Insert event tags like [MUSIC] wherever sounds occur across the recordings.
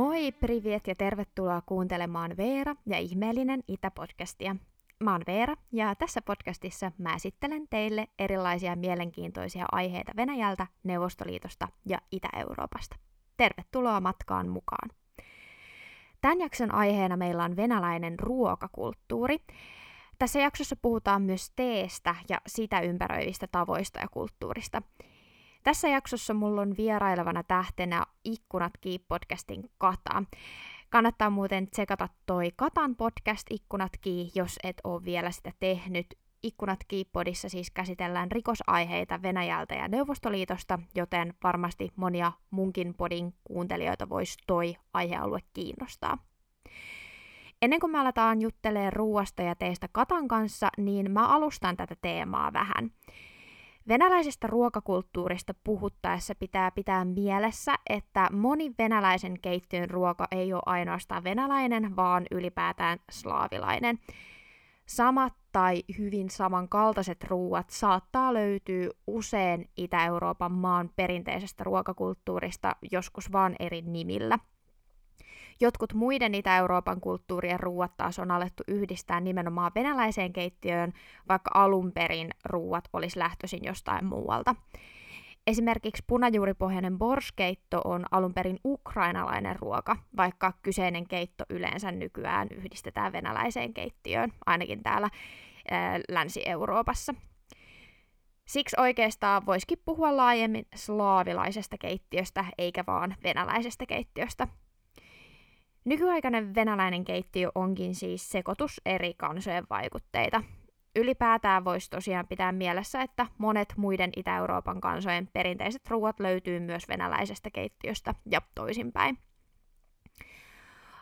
Moi, priviet ja tervetuloa kuuntelemaan Veera ja ihmeellinen Itä-podcastia. Mä oon Veera ja tässä podcastissa mä esittelen teille erilaisia mielenkiintoisia aiheita Venäjältä, Neuvostoliitosta ja Itä-Euroopasta. Tervetuloa matkaan mukaan. Tämän jakson aiheena meillä on venäläinen ruokakulttuuri. Tässä jaksossa puhutaan myös teestä ja sitä ympäröivistä tavoista ja kulttuurista. Tässä jaksossa mulla on vierailevana tähtenä Ikkunat podcastin Kata. Kannattaa muuten tsekata toi Katan podcast Ikkunat jos et ole vielä sitä tehnyt. Ikkunat Kiipodissa siis käsitellään rikosaiheita Venäjältä ja Neuvostoliitosta, joten varmasti monia munkin podin kuuntelijoita voisi toi aihealue kiinnostaa. Ennen kuin me aletaan juttelemaan ruuasta ja teistä Katan kanssa, niin mä alustan tätä teemaa vähän. Venäläisestä ruokakulttuurista puhuttaessa pitää pitää mielessä, että moni venäläisen keittiön ruoka ei ole ainoastaan venäläinen, vaan ylipäätään slaavilainen. Samat tai hyvin samankaltaiset ruuat saattaa löytyä usein Itä-Euroopan maan perinteisestä ruokakulttuurista, joskus vaan eri nimillä – Jotkut muiden Itä-Euroopan kulttuurien ruuat taas on alettu yhdistää nimenomaan venäläiseen keittiöön, vaikka alun perin ruuat olisi lähtöisin jostain muualta. Esimerkiksi punajuuripohjainen borskeitto on alun perin ukrainalainen ruoka, vaikka kyseinen keitto yleensä nykyään yhdistetään venäläiseen keittiöön, ainakin täällä ää, Länsi-Euroopassa. Siksi oikeastaan voisikin puhua laajemmin slaavilaisesta keittiöstä, eikä vaan venäläisestä keittiöstä. Nykyaikainen venäläinen keittiö onkin siis sekoitus eri kansojen vaikutteita. Ylipäätään voisi tosiaan pitää mielessä, että monet muiden Itä-Euroopan kansojen perinteiset ruuat löytyy myös venäläisestä keittiöstä ja toisinpäin.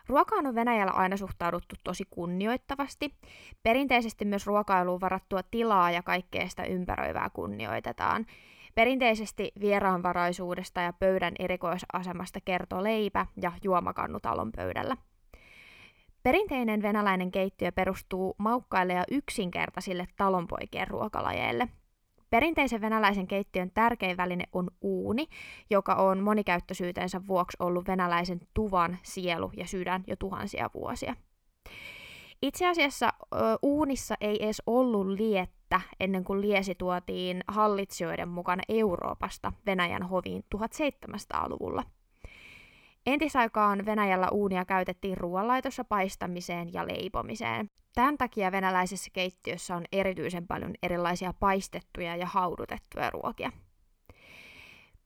Ruokaan on Venäjällä aina suhtauduttu tosi kunnioittavasti. Perinteisesti myös ruokailuun varattua tilaa ja kaikkea sitä ympäröivää kunnioitetaan. Perinteisesti vieraanvaraisuudesta ja pöydän erikoisasemasta kertoo leipä ja juomakannu talon pöydällä. Perinteinen venäläinen keittiö perustuu maukkaille ja yksinkertaisille talonpoikien ruokalajeille. Perinteisen venäläisen keittiön tärkein väline on uuni, joka on monikäyttöisyytensä vuoksi ollut venäläisen tuvan sielu ja sydän jo tuhansia vuosia. Itse asiassa uunissa ei edes ollut liettä ennen kuin liesi tuotiin hallitsijoiden mukana Euroopasta Venäjän hoviin 1700-luvulla. Entisaikaan Venäjällä uunia käytettiin ruoanlaitossa paistamiseen ja leipomiseen. Tämän takia venäläisessä keittiössä on erityisen paljon erilaisia paistettuja ja haudutettuja ruokia.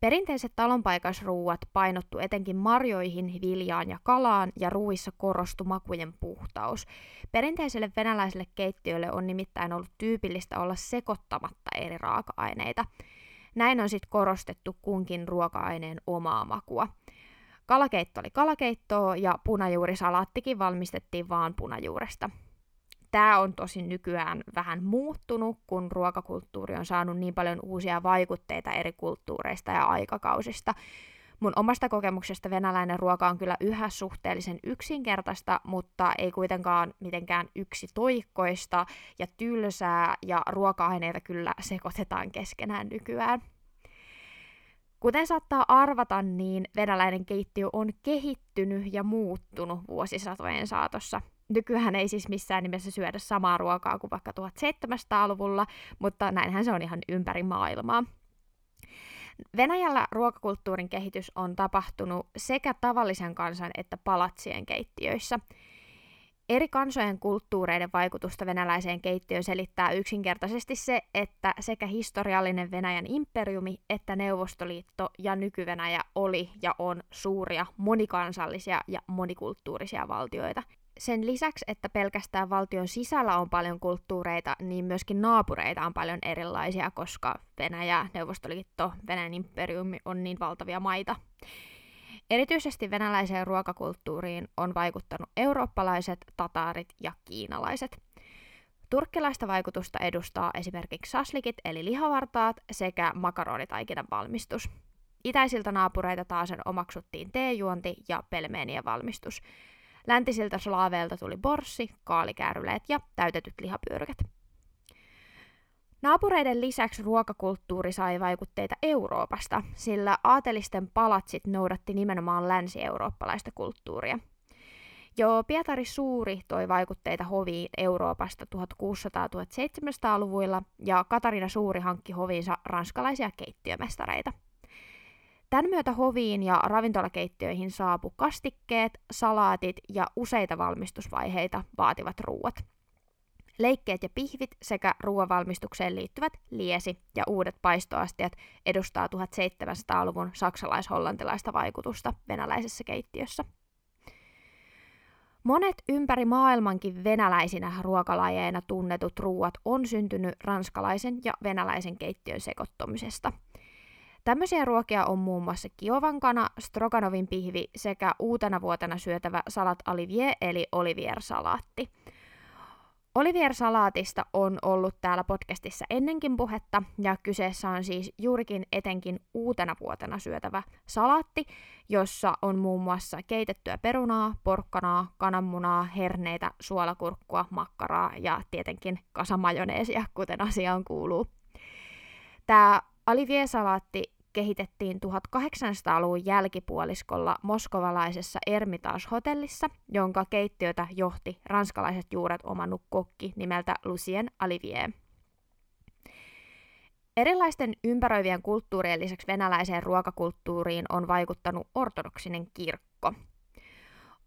Perinteiset talonpaikasruuat painottu etenkin marjoihin, viljaan ja kalaan ja ruuissa korostui makujen puhtaus. Perinteiselle venäläiselle keittiölle on nimittäin ollut tyypillistä olla sekoittamatta eri raaka-aineita. Näin on sitten korostettu kunkin ruoka-aineen omaa makua. Kalakeitto oli kalakeittoa ja punajuurisalaattikin valmistettiin vaan punajuuresta tämä on tosi nykyään vähän muuttunut, kun ruokakulttuuri on saanut niin paljon uusia vaikutteita eri kulttuureista ja aikakausista. Mun omasta kokemuksesta venäläinen ruoka on kyllä yhä suhteellisen yksinkertaista, mutta ei kuitenkaan mitenkään yksi toikkoista ja tylsää, ja ruoka-aineita kyllä sekoitetaan keskenään nykyään. Kuten saattaa arvata, niin venäläinen keittiö on kehittynyt ja muuttunut vuosisatojen saatossa. Nykyään ei siis missään nimessä syödä samaa ruokaa kuin vaikka 1700-luvulla, mutta näinhän se on ihan ympäri maailmaa. Venäjällä ruokakulttuurin kehitys on tapahtunut sekä tavallisen kansan että palatsien keittiöissä. Eri kansojen kulttuureiden vaikutusta venäläiseen keittiöön selittää yksinkertaisesti se, että sekä historiallinen Venäjän imperiumi että Neuvostoliitto ja nyky-Venäjä oli ja on suuria monikansallisia ja monikulttuurisia valtioita. Sen lisäksi, että pelkästään valtion sisällä on paljon kulttuureita, niin myöskin naapureita on paljon erilaisia, koska Venäjä, Neuvostoliitto, Venäjän imperiumi on niin valtavia maita. Erityisesti venäläiseen ruokakulttuuriin on vaikuttanut eurooppalaiset, tataarit ja kiinalaiset. Turkkilaista vaikutusta edustaa esimerkiksi saslikit eli lihavartaat sekä makaronitaikinan valmistus. Itäisiltä naapureita taas omaksuttiin teejuonti ja pelmeenien valmistus – Läntisiltä slaaveilta tuli borssi, kaalikääryleet ja täytetyt lihapyörykät. Naapureiden lisäksi ruokakulttuuri sai vaikutteita Euroopasta, sillä aatelisten palatsit noudatti nimenomaan länsi-eurooppalaista kulttuuria. Jo Pietari Suuri toi vaikutteita hoviin Euroopasta 1600-1700-luvuilla ja Katarina Suuri hankki hoviinsa ranskalaisia keittiömestareita. Tämän myötä hoviin ja ravintolakeittiöihin saapu kastikkeet, salaatit ja useita valmistusvaiheita vaativat ruuat. Leikkeet ja pihvit sekä ruoanvalmistukseen liittyvät liesi ja uudet paistoastiat edustaa 1700-luvun saksalais-hollantilaista vaikutusta venäläisessä keittiössä. Monet ympäri maailmankin venäläisinä ruokalajeina tunnetut ruuat on syntynyt ranskalaisen ja venäläisen keittiön sekoittumisesta – Tämmöisiä ruokia on muun muassa kiovankana, stroganovin pihvi sekä uutena vuotena syötävä salat olivier eli olivier-salaatti. Olivier-salaatista on ollut täällä podcastissa ennenkin puhetta, ja kyseessä on siis juurikin etenkin uutena vuotena syötävä salaatti, jossa on muun muassa keitettyä perunaa, porkkanaa, kananmunaa, herneitä, suolakurkkua, makkaraa ja tietenkin kasamajoneesia, kuten asiaan kuuluu. Tämä Olivier-salaatti kehitettiin 1800-luvun jälkipuoliskolla moskovalaisessa Ermitage-hotellissa, jonka keittiötä johti ranskalaiset juuret omannut kokki nimeltä Lucien Olivier. Erilaisten ympäröivien kulttuurien lisäksi venäläiseen ruokakulttuuriin on vaikuttanut ortodoksinen kirkko.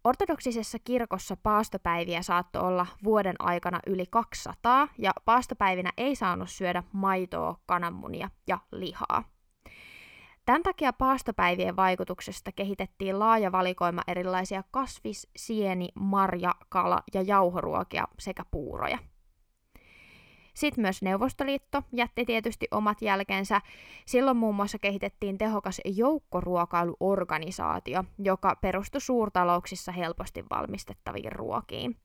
Ortodoksisessa kirkossa paastopäiviä saattoi olla vuoden aikana yli 200, ja paastopäivinä ei saanut syödä maitoa, kananmunia ja lihaa. Tämän takia paastopäivien vaikutuksesta kehitettiin laaja valikoima erilaisia kasvis-, sieni-, marja-, kala- ja jauhoruokia sekä puuroja. Sitten myös Neuvostoliitto jätti tietysti omat jälkensä. Silloin muun muassa kehitettiin tehokas joukkoruokailuorganisaatio, joka perustui suurtalouksissa helposti valmistettaviin ruokiin.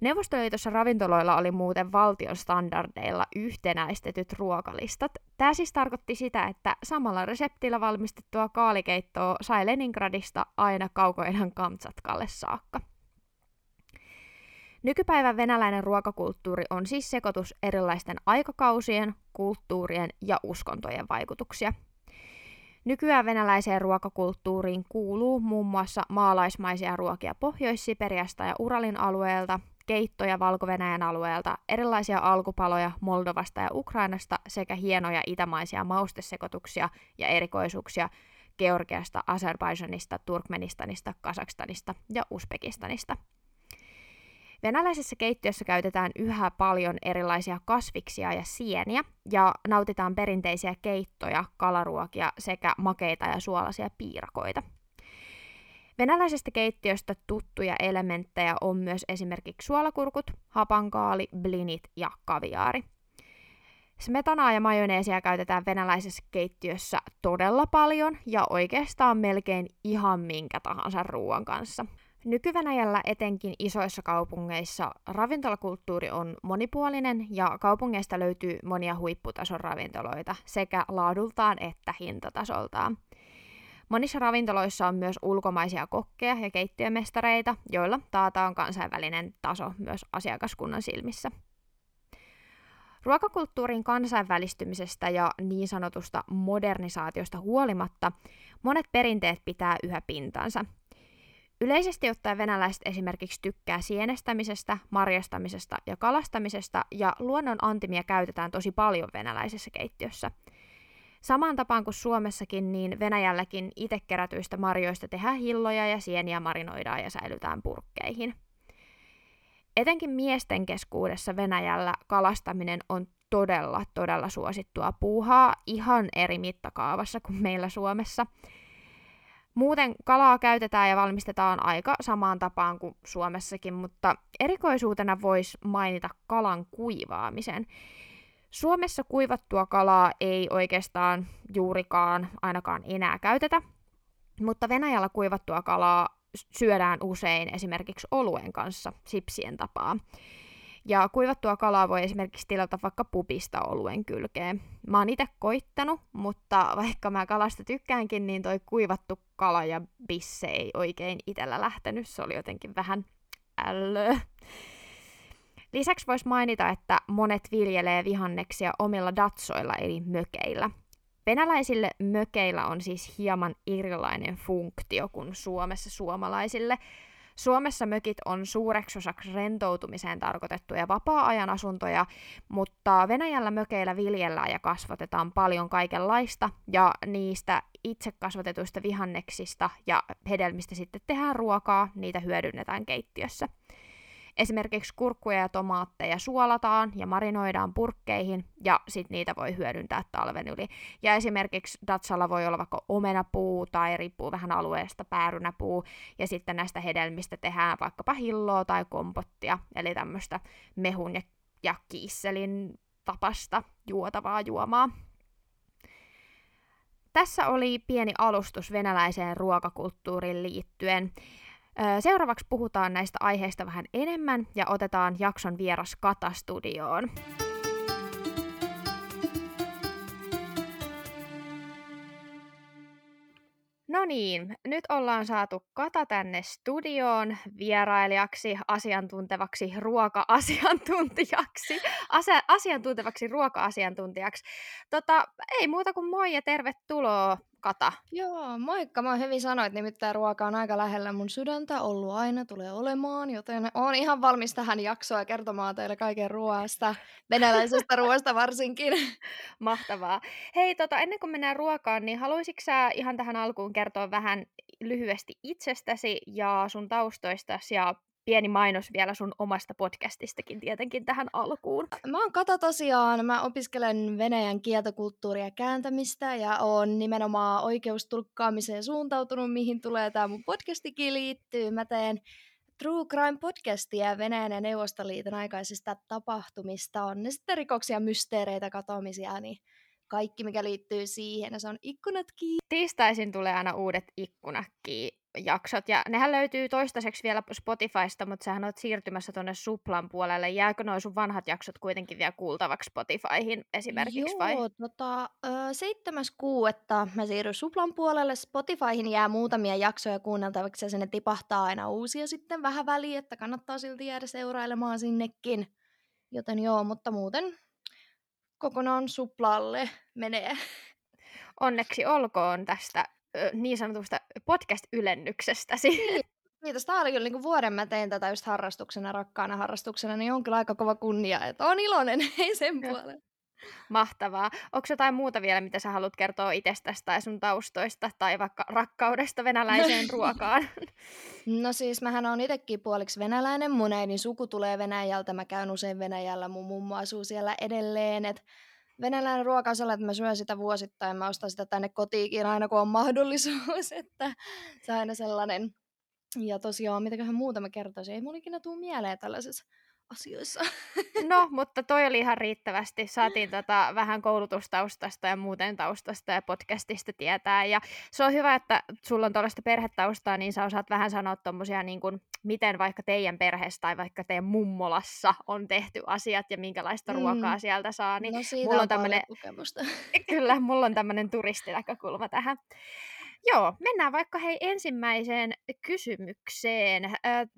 Neuvostoliitossa ravintoloilla oli muuten valtion standardeilla yhtenäistetyt ruokalistat. Tämä siis tarkoitti sitä, että samalla reseptillä valmistettua kaalikeittoa sai Leningradista aina kaukoidän Kamtsatkalle saakka. Nykypäivän venäläinen ruokakulttuuri on siis sekoitus erilaisten aikakausien, kulttuurien ja uskontojen vaikutuksia. Nykyään venäläiseen ruokakulttuuriin kuuluu muun muassa maalaismaisia ruokia Pohjois-Siperiasta ja Uralin alueelta, keittoja valko alueelta, erilaisia alkupaloja Moldovasta ja Ukrainasta sekä hienoja itämaisia maustesekotuksia ja erikoisuuksia Georgiasta, Azerbaidžanista, Turkmenistanista, Kasakstanista ja Uzbekistanista. Venäläisessä keittiössä käytetään yhä paljon erilaisia kasviksia ja sieniä ja nautitaan perinteisiä keittoja, kalaruokia sekä makeita ja suolaisia piirakoita. Venäläisestä keittiöstä tuttuja elementtejä on myös esimerkiksi suolakurkut, hapankaali, blinit ja kaviaari. Smetanaa ja majoneesia käytetään venäläisessä keittiössä todella paljon ja oikeastaan melkein ihan minkä tahansa ruoan kanssa. Nykyvenäjällä etenkin isoissa kaupungeissa ravintolakulttuuri on monipuolinen ja kaupungeista löytyy monia huipputason ravintoloita sekä laadultaan että hintatasoltaan. Monissa ravintoloissa on myös ulkomaisia kokkeja ja keittiömestareita, joilla taataan kansainvälinen taso myös asiakaskunnan silmissä. Ruokakulttuurin kansainvälistymisestä ja niin sanotusta modernisaatiosta huolimatta monet perinteet pitää yhä pintansa. Yleisesti ottaen venäläiset esimerkiksi tykkää sienestämisestä, marjastamisesta ja kalastamisesta, ja luonnon antimia käytetään tosi paljon venäläisessä keittiössä – Samaan tapaan kuin Suomessakin, niin Venäjälläkin itse kerätyistä marjoista tehdään hilloja ja sieniä marinoidaan ja säilytään purkkeihin. Etenkin miesten keskuudessa Venäjällä kalastaminen on todella, todella suosittua puuhaa ihan eri mittakaavassa kuin meillä Suomessa. Muuten kalaa käytetään ja valmistetaan aika samaan tapaan kuin Suomessakin, mutta erikoisuutena voisi mainita kalan kuivaamisen. Suomessa kuivattua kalaa ei oikeastaan juurikaan ainakaan enää käytetä, mutta Venäjällä kuivattua kalaa syödään usein esimerkiksi oluen kanssa sipsien tapaa. Ja kuivattua kalaa voi esimerkiksi tilata vaikka pupista oluen kylkeen. Mä oon itse koittanut, mutta vaikka mä kalasta tykkäänkin, niin toi kuivattu kala ja bisse ei oikein itellä lähtenyt. Se oli jotenkin vähän ällöä. Lisäksi voisi mainita, että monet viljelee vihanneksia omilla datsoilla eli mökeillä. Venäläisille mökeillä on siis hieman erilainen funktio kuin Suomessa suomalaisille. Suomessa mökit on suureksi osaksi rentoutumiseen tarkoitettuja vapaa-ajan asuntoja, mutta Venäjällä mökeillä viljellään ja kasvatetaan paljon kaikenlaista, ja niistä itse kasvatetuista vihanneksista ja hedelmistä sitten tehdään ruokaa, niitä hyödynnetään keittiössä. Esimerkiksi kurkkuja ja tomaatteja suolataan ja marinoidaan purkkeihin ja sitten niitä voi hyödyntää talven yli. Ja esimerkiksi datsalla voi olla vaikka omenapuu tai riippuu vähän alueesta päärynäpuu ja sitten näistä hedelmistä tehdään vaikkapa hilloa tai kompottia, eli tämmöistä mehun ja, ja kiisselin tapasta juotavaa juomaa. Tässä oli pieni alustus venäläiseen ruokakulttuuriin liittyen. Seuraavaksi puhutaan näistä aiheista vähän enemmän ja otetaan jakson vieras Kata studioon. No niin, nyt ollaan saatu Kata tänne studioon vierailijaksi, asiantuntevaksi ruoka-asiantuntijaksi, Ase- asiantuntevaksi ruoka-asiantuntijaksi. Tota, ei muuta kuin moi ja tervetuloa Kata. Joo, moikka. Mä hyvin sanoit, nimittäin ruoka on aika lähellä mun sydäntä, ollut aina, tulee olemaan, joten on ihan valmis tähän jaksoon ja kertomaan teille kaiken ruoasta, venäläisestä ruoasta varsinkin. [LAUGHS] Mahtavaa. Hei, tota, ennen kuin mennään ruokaan, niin haluaisitko sä ihan tähän alkuun kertoa vähän lyhyesti itsestäsi ja sun taustoistasi ja pieni mainos vielä sun omasta podcastistakin tietenkin tähän alkuun. Mä oon Kata tosiaan, mä opiskelen venäjän kieltokulttuuria ja kääntämistä ja oon nimenomaan oikeustulkkaamiseen suuntautunut, mihin tulee tämä mun podcastikin liittyy. Mä teen True Crime podcastia Venäjän ja Neuvostoliiton aikaisista tapahtumista. On ne sitten rikoksia, mysteereitä, katoamisia, niin kaikki mikä liittyy siihen. se on ikkunatkin. Tiistaisin tulee aina uudet ikkunatkin jaksot, ja nehän löytyy toistaiseksi vielä Spotifysta, mutta sähän oot siirtymässä tuonne Suplan puolelle. Jääkö noin sun vanhat jaksot kuitenkin vielä kuultavaksi Spotifyhin esimerkiksi Joo, vai? tota, seitsemäs kuuetta mä siirryn Suplan puolelle. Spotifyhin jää muutamia jaksoja kuunneltavaksi ja sinne tipahtaa aina uusia sitten vähän väliin, että kannattaa silti jäädä seurailemaan sinnekin. Joten joo, mutta muuten kokonaan Suplalle menee. Onneksi olkoon tästä niin sanotusta podcast-ylennyksestäsi. Niin. Kiitos. Tämä oli kyllä niin vuoden. Mä tein tätä just harrastuksena, rakkaana harrastuksena, niin on kyllä aika kova kunnia, että on iloinen, [LAUGHS] ei sen puolen. Mahtavaa. Onko jotain muuta vielä, mitä sä haluat kertoa itsestäsi tai sun taustoista tai vaikka rakkaudesta venäläiseen [LAUGHS] ruokaan? No siis mähän on itsekin puoliksi venäläinen. Mun äidin suku tulee Venäjältä. Mä käyn usein Venäjällä. Mun mummo asuu siellä edelleen. Et venäläinen ruoka on sellainen, että mä syön sitä vuosittain. Mä ostan sitä tänne kotiikin aina, kun on mahdollisuus. [LAUGHS] Että se on aina sellainen. Ja tosiaan, mitäköhän muuta mä kertoisin. Ei mun ikinä tule mieleen tällaisessa asioissa. No, [LAUGHS] mutta toi oli ihan riittävästi. Saatiin tota vähän koulutustaustasta ja muuten taustasta ja podcastista tietää. Ja se on hyvä, että sulla on tuollaista perhetaustaa, niin sä osaat vähän sanoa tommosia, niin kuin, miten vaikka teidän perheessä tai vaikka teidän mummolassa on tehty asiat ja minkälaista mm. ruokaa sieltä saa. Niin no siitä mulla on, on tämmönen... kokemusta. [LAUGHS] Kyllä, mulla on [LAUGHS] tämmöinen turistinäkökulma tähän. Joo, mennään vaikka hei ensimmäiseen kysymykseen.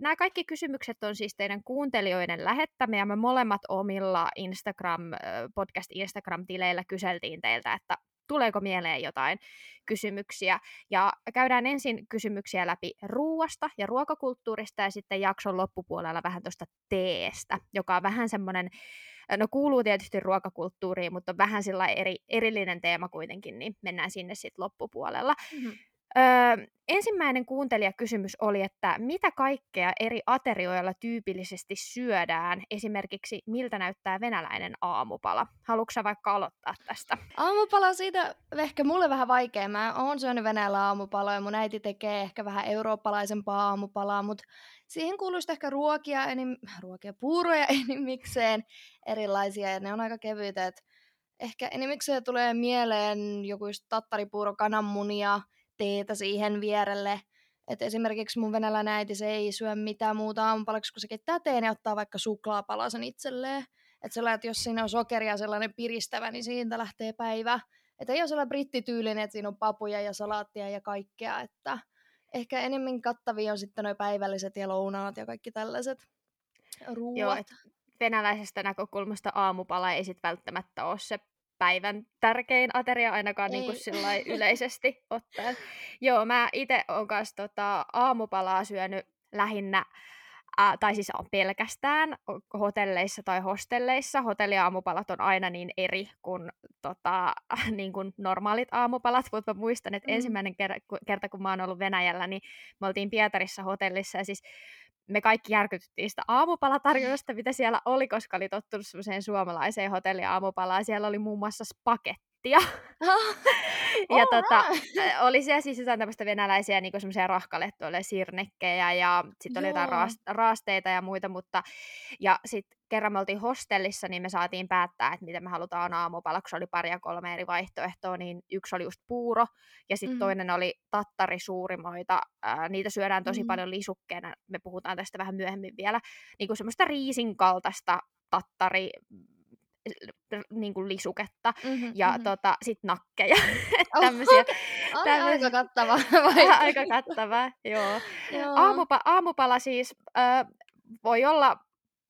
Nämä kaikki kysymykset on siis teidän kuuntelijoiden lähettämiä. Me molemmat omilla Instagram, podcast Instagram-tileillä kyseltiin teiltä, että tuleeko mieleen jotain kysymyksiä. Ja käydään ensin kysymyksiä läpi ruuasta ja ruokakulttuurista ja sitten jakson loppupuolella vähän tuosta teestä, joka on vähän semmoinen no kuuluu tietysti ruokakulttuuriin, mutta vähän sillä eri, erillinen teema kuitenkin, niin mennään sinne sitten loppupuolella. Mm-hmm. Öö, ensimmäinen kuuntelijakysymys oli, että mitä kaikkea eri aterioilla tyypillisesti syödään? Esimerkiksi miltä näyttää venäläinen aamupala? Haluatko vaikka aloittaa tästä? Aamupala siitä ehkä mulle vähän vaikea. Mä oon syönyt Venäjällä aamupaloja. Mun äiti tekee ehkä vähän eurooppalaisempaa aamupalaa, mutta siihen kuuluu ehkä ruokia, enim, ruokia puuroja [LAUGHS] enimmikseen erilaisia ja ne on aika kevyitä. Et ehkä enimmikseen tulee mieleen joku just tattaripuuro, kananmunia, teetä siihen vierelle. Et esimerkiksi mun venäläinen äiti se ei syö mitään muuta aamupalaksi, kun se keittää teen ja ottaa vaikka suklaapalasen itselleen. Että sellainen, että jos siinä on sokeria sellainen piristävä, niin siitä lähtee päivä. Että ei ole sellainen brittityylinen, että siinä on papuja ja salaattia ja kaikkea. Että ehkä enemmän kattavia on sitten nuo päivälliset ja lounaat ja kaikki tällaiset ruuat. Joo, et venäläisestä näkökulmasta aamupala ei sit välttämättä ole se päivän tärkein ateria ainakaan niin kuin [LAUGHS] yleisesti ottaen. Joo, mä itse olen kanssa tota, aamupalaa syönyt lähinnä Ää, tai siis on pelkästään hotelleissa tai hostelleissa. Hotelliaamupalat on aina niin eri kuin, tota, [LAUGHS] niin kuin normaalit aamupalat, mutta mä muistan, että mm. ensimmäinen ker- kerta, kun mä oon ollut Venäjällä, niin me oltiin Pietarissa hotellissa ja siis me kaikki järkytyttiin sitä aamupalatarjoista, mitä siellä oli, koska oli tottunut semmoiseen suomalaiseen hotelliaamupalaan. Siellä oli muun muassa spagettia. [LAUGHS] ja tota, oli siellä siis jotain tämmöistä venäläisiä niin semmoisia rahkalettuja, sirnekkejä ja sitten oli jotain raasteita ja muita, mutta ja sitten kerran me oltiin hostellissa, niin me saatiin päättää, että miten me halutaan aamupala, kun oli pari ja kolme eri vaihtoehtoa, niin yksi oli just puuro, ja sitten mm-hmm. toinen oli tattarisuurimoita. Ää, niitä syödään tosi mm-hmm. paljon lisukkeena, me puhutaan tästä vähän myöhemmin vielä, niin kuin semmoista riisin kaltaista tattari niin kuin lisuketta mm-hmm, ja mm-hmm. tota, sit nakkeja. [LAUGHS] tämmöisiä, oh, tämmöisiä. Aika kattava. [LAUGHS] aika kattava, joo. joo. Aamupa, aamupala siis äh, voi olla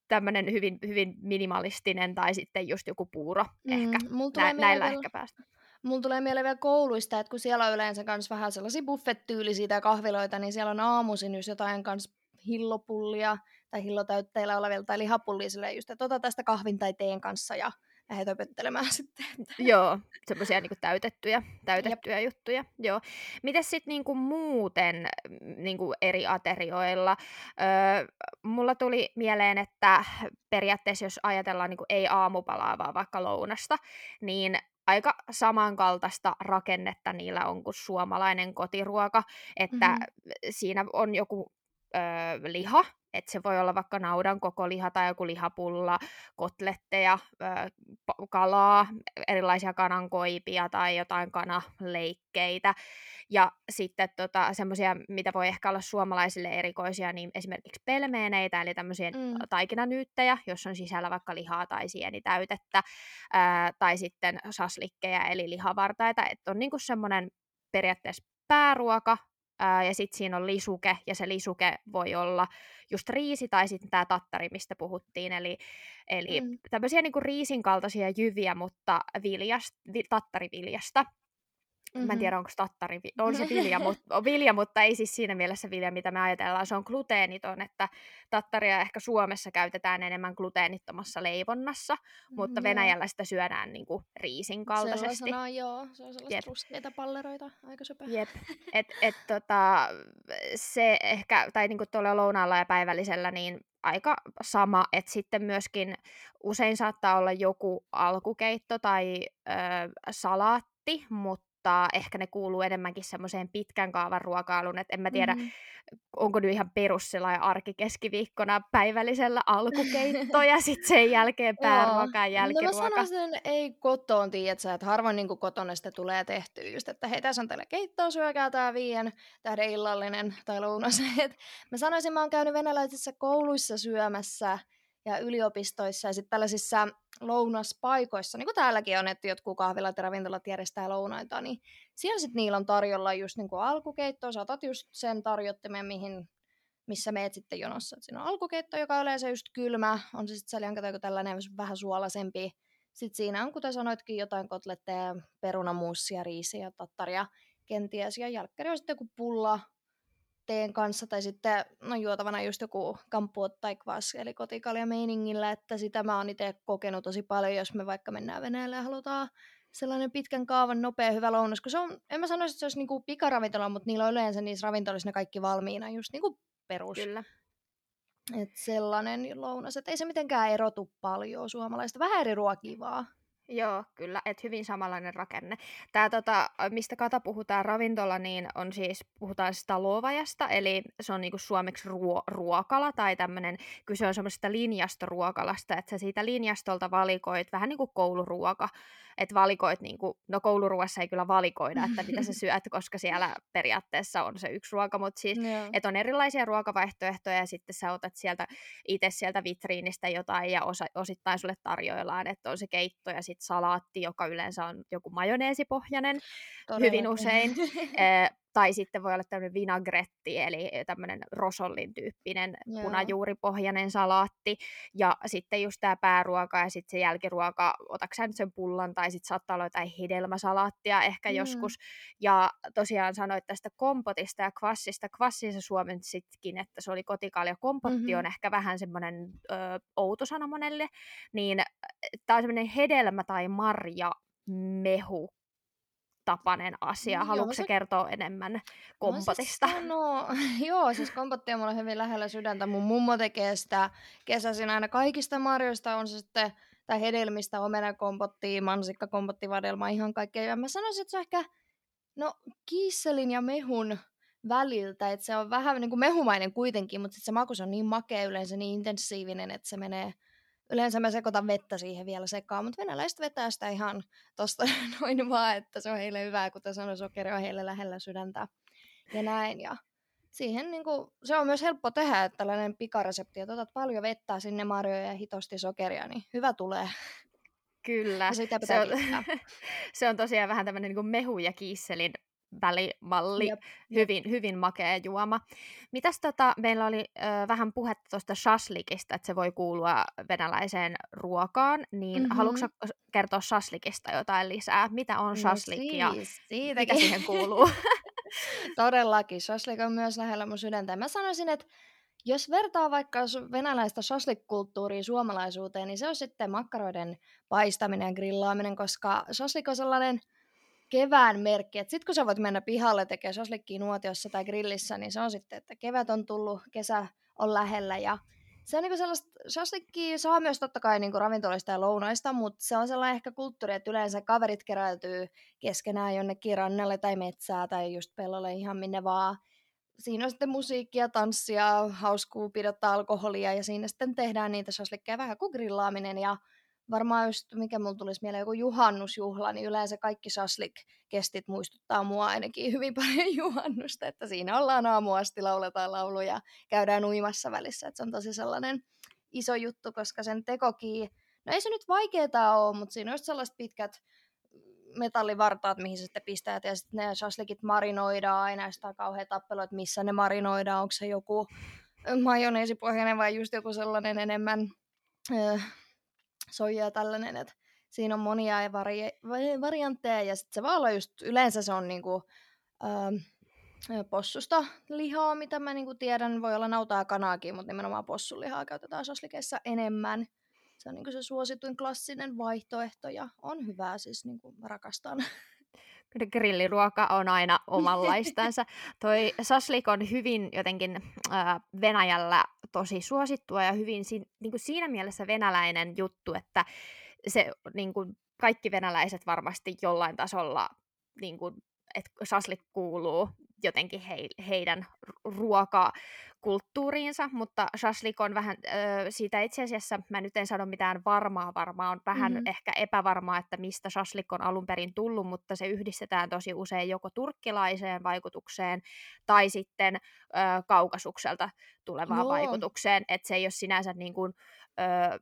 tämmöinen hyvin, hyvin minimalistinen tai sitten just joku puuro mm, ehkä. Nä, näillä vielä... ehkä päästä. Mulla tulee mieleen vielä kouluista, että kun siellä on yleensä myös vähän sellaisia buffet-tyylisiä kahviloita, niin siellä on aamuisin just jotain kanssa hillopullia tai hillotäytteillä olevilla tai lihapullia just, että ota tästä kahvin tai teen kanssa ja lähdet opettelemään [LAUGHS] sitten. Joo, semmoisia niinku täytettyjä, täytettyjä Jep. juttuja. Joo. Mites sitten niinku muuten niinku eri aterioilla? Öö, mulla tuli mieleen, että periaatteessa jos ajatellaan niinku ei aamupalaa, vaan vaikka lounasta, niin aika samankaltaista rakennetta niillä on kuin suomalainen kotiruoka, että mm-hmm. siinä on joku öö, liha, että se voi olla vaikka naudan koko liha tai joku lihapulla, kotletteja, kalaa, erilaisia kanankoipia tai jotain kanaleikkeitä. Ja sitten tota, semmoisia, mitä voi ehkä olla suomalaisille erikoisia, niin esimerkiksi pelmeeneitä, eli tämmöisiä mm. taikinanyyttejä, jos on sisällä vaikka lihaa tai sienitäytettä, ää, tai sitten saslikkeja, eli lihavartaita. Että on niinku semmoinen periaatteessa pääruoka, ää, ja sitten siinä on lisuke, ja se lisuke voi olla just riisi tai sitten tämä tattari, mistä puhuttiin, eli, eli mm. tämmöisiä niinku riisin kaltaisia jyviä, mutta viljast, vi, tattariviljasta. Mm-hmm. Mä en mm-hmm. tiedä, onko tattari, on se [LAUGHS] vilja, mutta, on vilja, mutta ei siis siinä mielessä vilja, mitä me ajatellaan. Se on gluteeniton, että tattaria ehkä Suomessa käytetään enemmän gluteenittomassa leivonnassa, mm, mutta Venäjällä sitä syödään niin kuin riisin kaltaisesti. Sellaisena, joo. Se on sellaista ruskeita palleroita, aika söpö. Jep. [LAUGHS] Et, et, tota, se ehkä, tai niin kuin tuolla lounaalla ja päivällisellä, niin aika sama, että sitten myöskin usein saattaa olla joku alkukeitto tai ö, salaatti, mutta mutta ehkä ne kuuluu enemmänkin semmoiseen pitkän kaavan ruokailuun, että en mä tiedä, mm. onko nyt ihan perus arkikeskiviikkona päivällisellä alkukeitto ja [LAUGHS] sitten sen jälkeen pääruoka ja jälkiruoka. No mä sanoisin, ei kotoon, tiedätkö, että harvoin niin kotona sitä tulee tehtyä just, että hei tässä on teille keittoa, syökää tää viien tähden illallinen tai lounas. [LAUGHS] mä sanoisin, mä oon käynyt venäläisissä kouluissa syömässä ja yliopistoissa ja sitten tällaisissa lounaspaikoissa, niin kuin täälläkin on, että jotkut kahvilat ja ravintolat järjestää lounaita, niin siellä sitten niillä on tarjolla just niin kuin alkukeittoa, saatat just sen tarjottimen, mihin, missä meet sitten jonossa. Siinä on alkukeitto, joka on yleensä just kylmä, on se sitten salianka tai tällainen vähän suolaisempi. Sitten siinä on, kuten sanoitkin, jotain kotletteja, perunamuussia, riisiä, tattaria, kenties, ja jälkkäri on sitten joku pulla, teen kanssa, tai sitten no juotavana just joku kampuot tai kvas, eli kotikalja meiningillä, että sitä mä oon itse kokenut tosi paljon, jos me vaikka mennään Venäjälle ja halutaan sellainen pitkän kaavan nopea hyvä lounas, kun se on, en mä sanoisi, että se olisi niinku pikaravintola, mutta niillä on yleensä niissä ravintolissa ne kaikki valmiina, just niinku perus. Kyllä. Et sellainen lounas, että ei se mitenkään erotu paljon suomalaista, vähän eri ruokivaa. Joo, kyllä, että hyvin samanlainen rakenne. Tämä, tota, mistä Kata puhutaan ravintola, niin on siis, puhutaan sitä luovajasta, eli se on niinku suomeksi ruo- ruokala tai tämmöinen, kyse on semmoisesta linjastoruokalasta, että sä siitä linjastolta valikoit vähän niin kuin kouluruoka, että valikoit, niin kuin, no kouluruoassa ei kyllä valikoida, että mitä sä [LAUGHS] syöt, koska siellä periaatteessa on se yksi ruoka, mutta siis, että on erilaisia ruokavaihtoehtoja ja sitten sä otat sieltä itse sieltä vitriinistä jotain ja osa, osittain sulle tarjoillaan, että on se keitto ja sitten salaatti, joka yleensä on joku majoneesipohjainen Todella. hyvin usein. [LAUGHS] tai sitten voi olla tämmöinen vinagretti, eli tämmöinen rosollin tyyppinen Joo. punajuuripohjainen salaatti, ja sitten just tämä pääruoka ja sitten se jälkiruoka, otatko nyt sen pullan, tai sitten saattaa olla jotain hedelmäsalaattia ehkä mm. joskus, ja tosiaan sanoit tästä kompotista ja kvassista, kvassissa sitkin, että se oli kotikalja, kompotti mm-hmm. on ehkä vähän semmoinen ö, outo sana monelle, niin tämä on semmoinen hedelmä tai marja mehu tapainen asia. Mm, Haluatko se... kertoa enemmän kompotista? No, siis [LAUGHS] [LAUGHS] joo, siis kompotti on mulle hyvin lähellä sydäntä. Mun mummo tekee sitä kesäisin aina kaikista marjoista, on se sitten tai hedelmistä, omenakompotti, mansikkakompotti, vadelma, ihan kaikkea. Ja mä sanoisin, että se on ehkä no, kiisselin ja mehun väliltä, että se on vähän niin kuin mehumainen kuitenkin, mutta se maku on niin makea yleensä, niin intensiivinen, että se menee Yleensä mä sekoitan vettä siihen vielä sekaan, mutta venäläiset vetää sitä ihan tosta [LAUGHS] noin vaan, että se on heille hyvää, kuten sanoin, sokeri on heille lähellä sydäntä ja näin. Ja siihen niin kuin, se on myös helppo tehdä, että tällainen pikaresepti, että otat paljon vettä sinne marjoja ja hitosti sokeria, niin hyvä tulee. Kyllä. Ja sitä pitää se, on, [LAUGHS] se on tosiaan vähän tämmöinen niin mehu ja kiisselin välimalli, jep, hyvin, hyvin makea juoma. Mitäs tota, meillä oli ö, vähän puhetta tuosta shashlikista, että se voi kuulua venäläiseen ruokaan, niin mm-hmm. haluatko kertoa shashlikista jotain lisää? Mitä on no shashlik siis, ja siitäkin. mitä siihen kuuluu? [LAUGHS] Todellakin, shashlik on myös lähellä mun sydäntä. Mä sanoisin, että jos vertaa vaikka venäläistä shashlik-kulttuuria suomalaisuuteen, niin se on sitten makkaroiden paistaminen ja grillaaminen, koska shashlik on sellainen – kevään merkki. Sitten kun sä voit mennä pihalle tekemään soslikkiä nuotiossa tai grillissä, niin se on sitten, että kevät on tullut, kesä on lähellä ja se on niinku sellaista, soslikki saa myös totta kai niinku ravintoloista ja lounaista, mutta se on sellainen ehkä kulttuuri, että yleensä kaverit keräytyy keskenään jonnekin rannalle tai metsää tai just pellolle ihan minne vaan. Siinä on sitten musiikkia, tanssia, hauskuu, pidottaa alkoholia ja siinä sitten tehdään niitä soslikkeja vähän kuin grillaaminen ja varmaan just, mikä mulla tulisi mieleen, joku juhannusjuhla, niin yleensä kaikki saslik-kestit muistuttaa mua ainakin hyvin [LAUGHS] paljon juhannusta, että siinä ollaan aamuasti, lauletaan lauluja, käydään uimassa välissä, että se on tosi sellainen iso juttu, koska sen tekokin, no ei se nyt vaikeaa ole, mutta siinä on just sellaiset pitkät metallivartaat, mihin se sitten pistää, ja sitten ne shashlikit marinoidaan, aina sitä kauhean tappelu, että missä ne marinoidaan, onko se joku majoneesipohjainen vai just joku sellainen enemmän soija ja tällainen, että siinä on monia vari- variantteja ja sitten se voi olla just, yleensä se on niinku, öö, possusta lihaa, mitä mä niinku tiedän, voi olla nautaa kanaakin, mutta nimenomaan possulihaa käytetään soslikeissa enemmän. Se on niinku se suosituin klassinen vaihtoehto ja on hyvää siis, niinku rakastan. [LAUGHS] grilliruoka on aina omanlaistansa. [LAUGHS] Toi saslik on hyvin jotenkin äh, Venäjällä tosi suosittua ja hyvin si- niin kuin siinä mielessä venäläinen juttu, että se niin kuin kaikki venäläiset varmasti jollain tasolla niin kuin, että saslik kuuluu jotenkin he, heidän ruokakulttuuriinsa, mutta shashlik on vähän, ö, siitä itse asiassa, mä nyt en sano mitään varmaa varmaa, on vähän mm-hmm. ehkä epävarmaa, että mistä shashlik on alun perin tullut, mutta se yhdistetään tosi usein joko turkkilaiseen vaikutukseen tai sitten ö, kaukasukselta tulevaan no. vaikutukseen, että se ei ole sinänsä niin kuin, ö,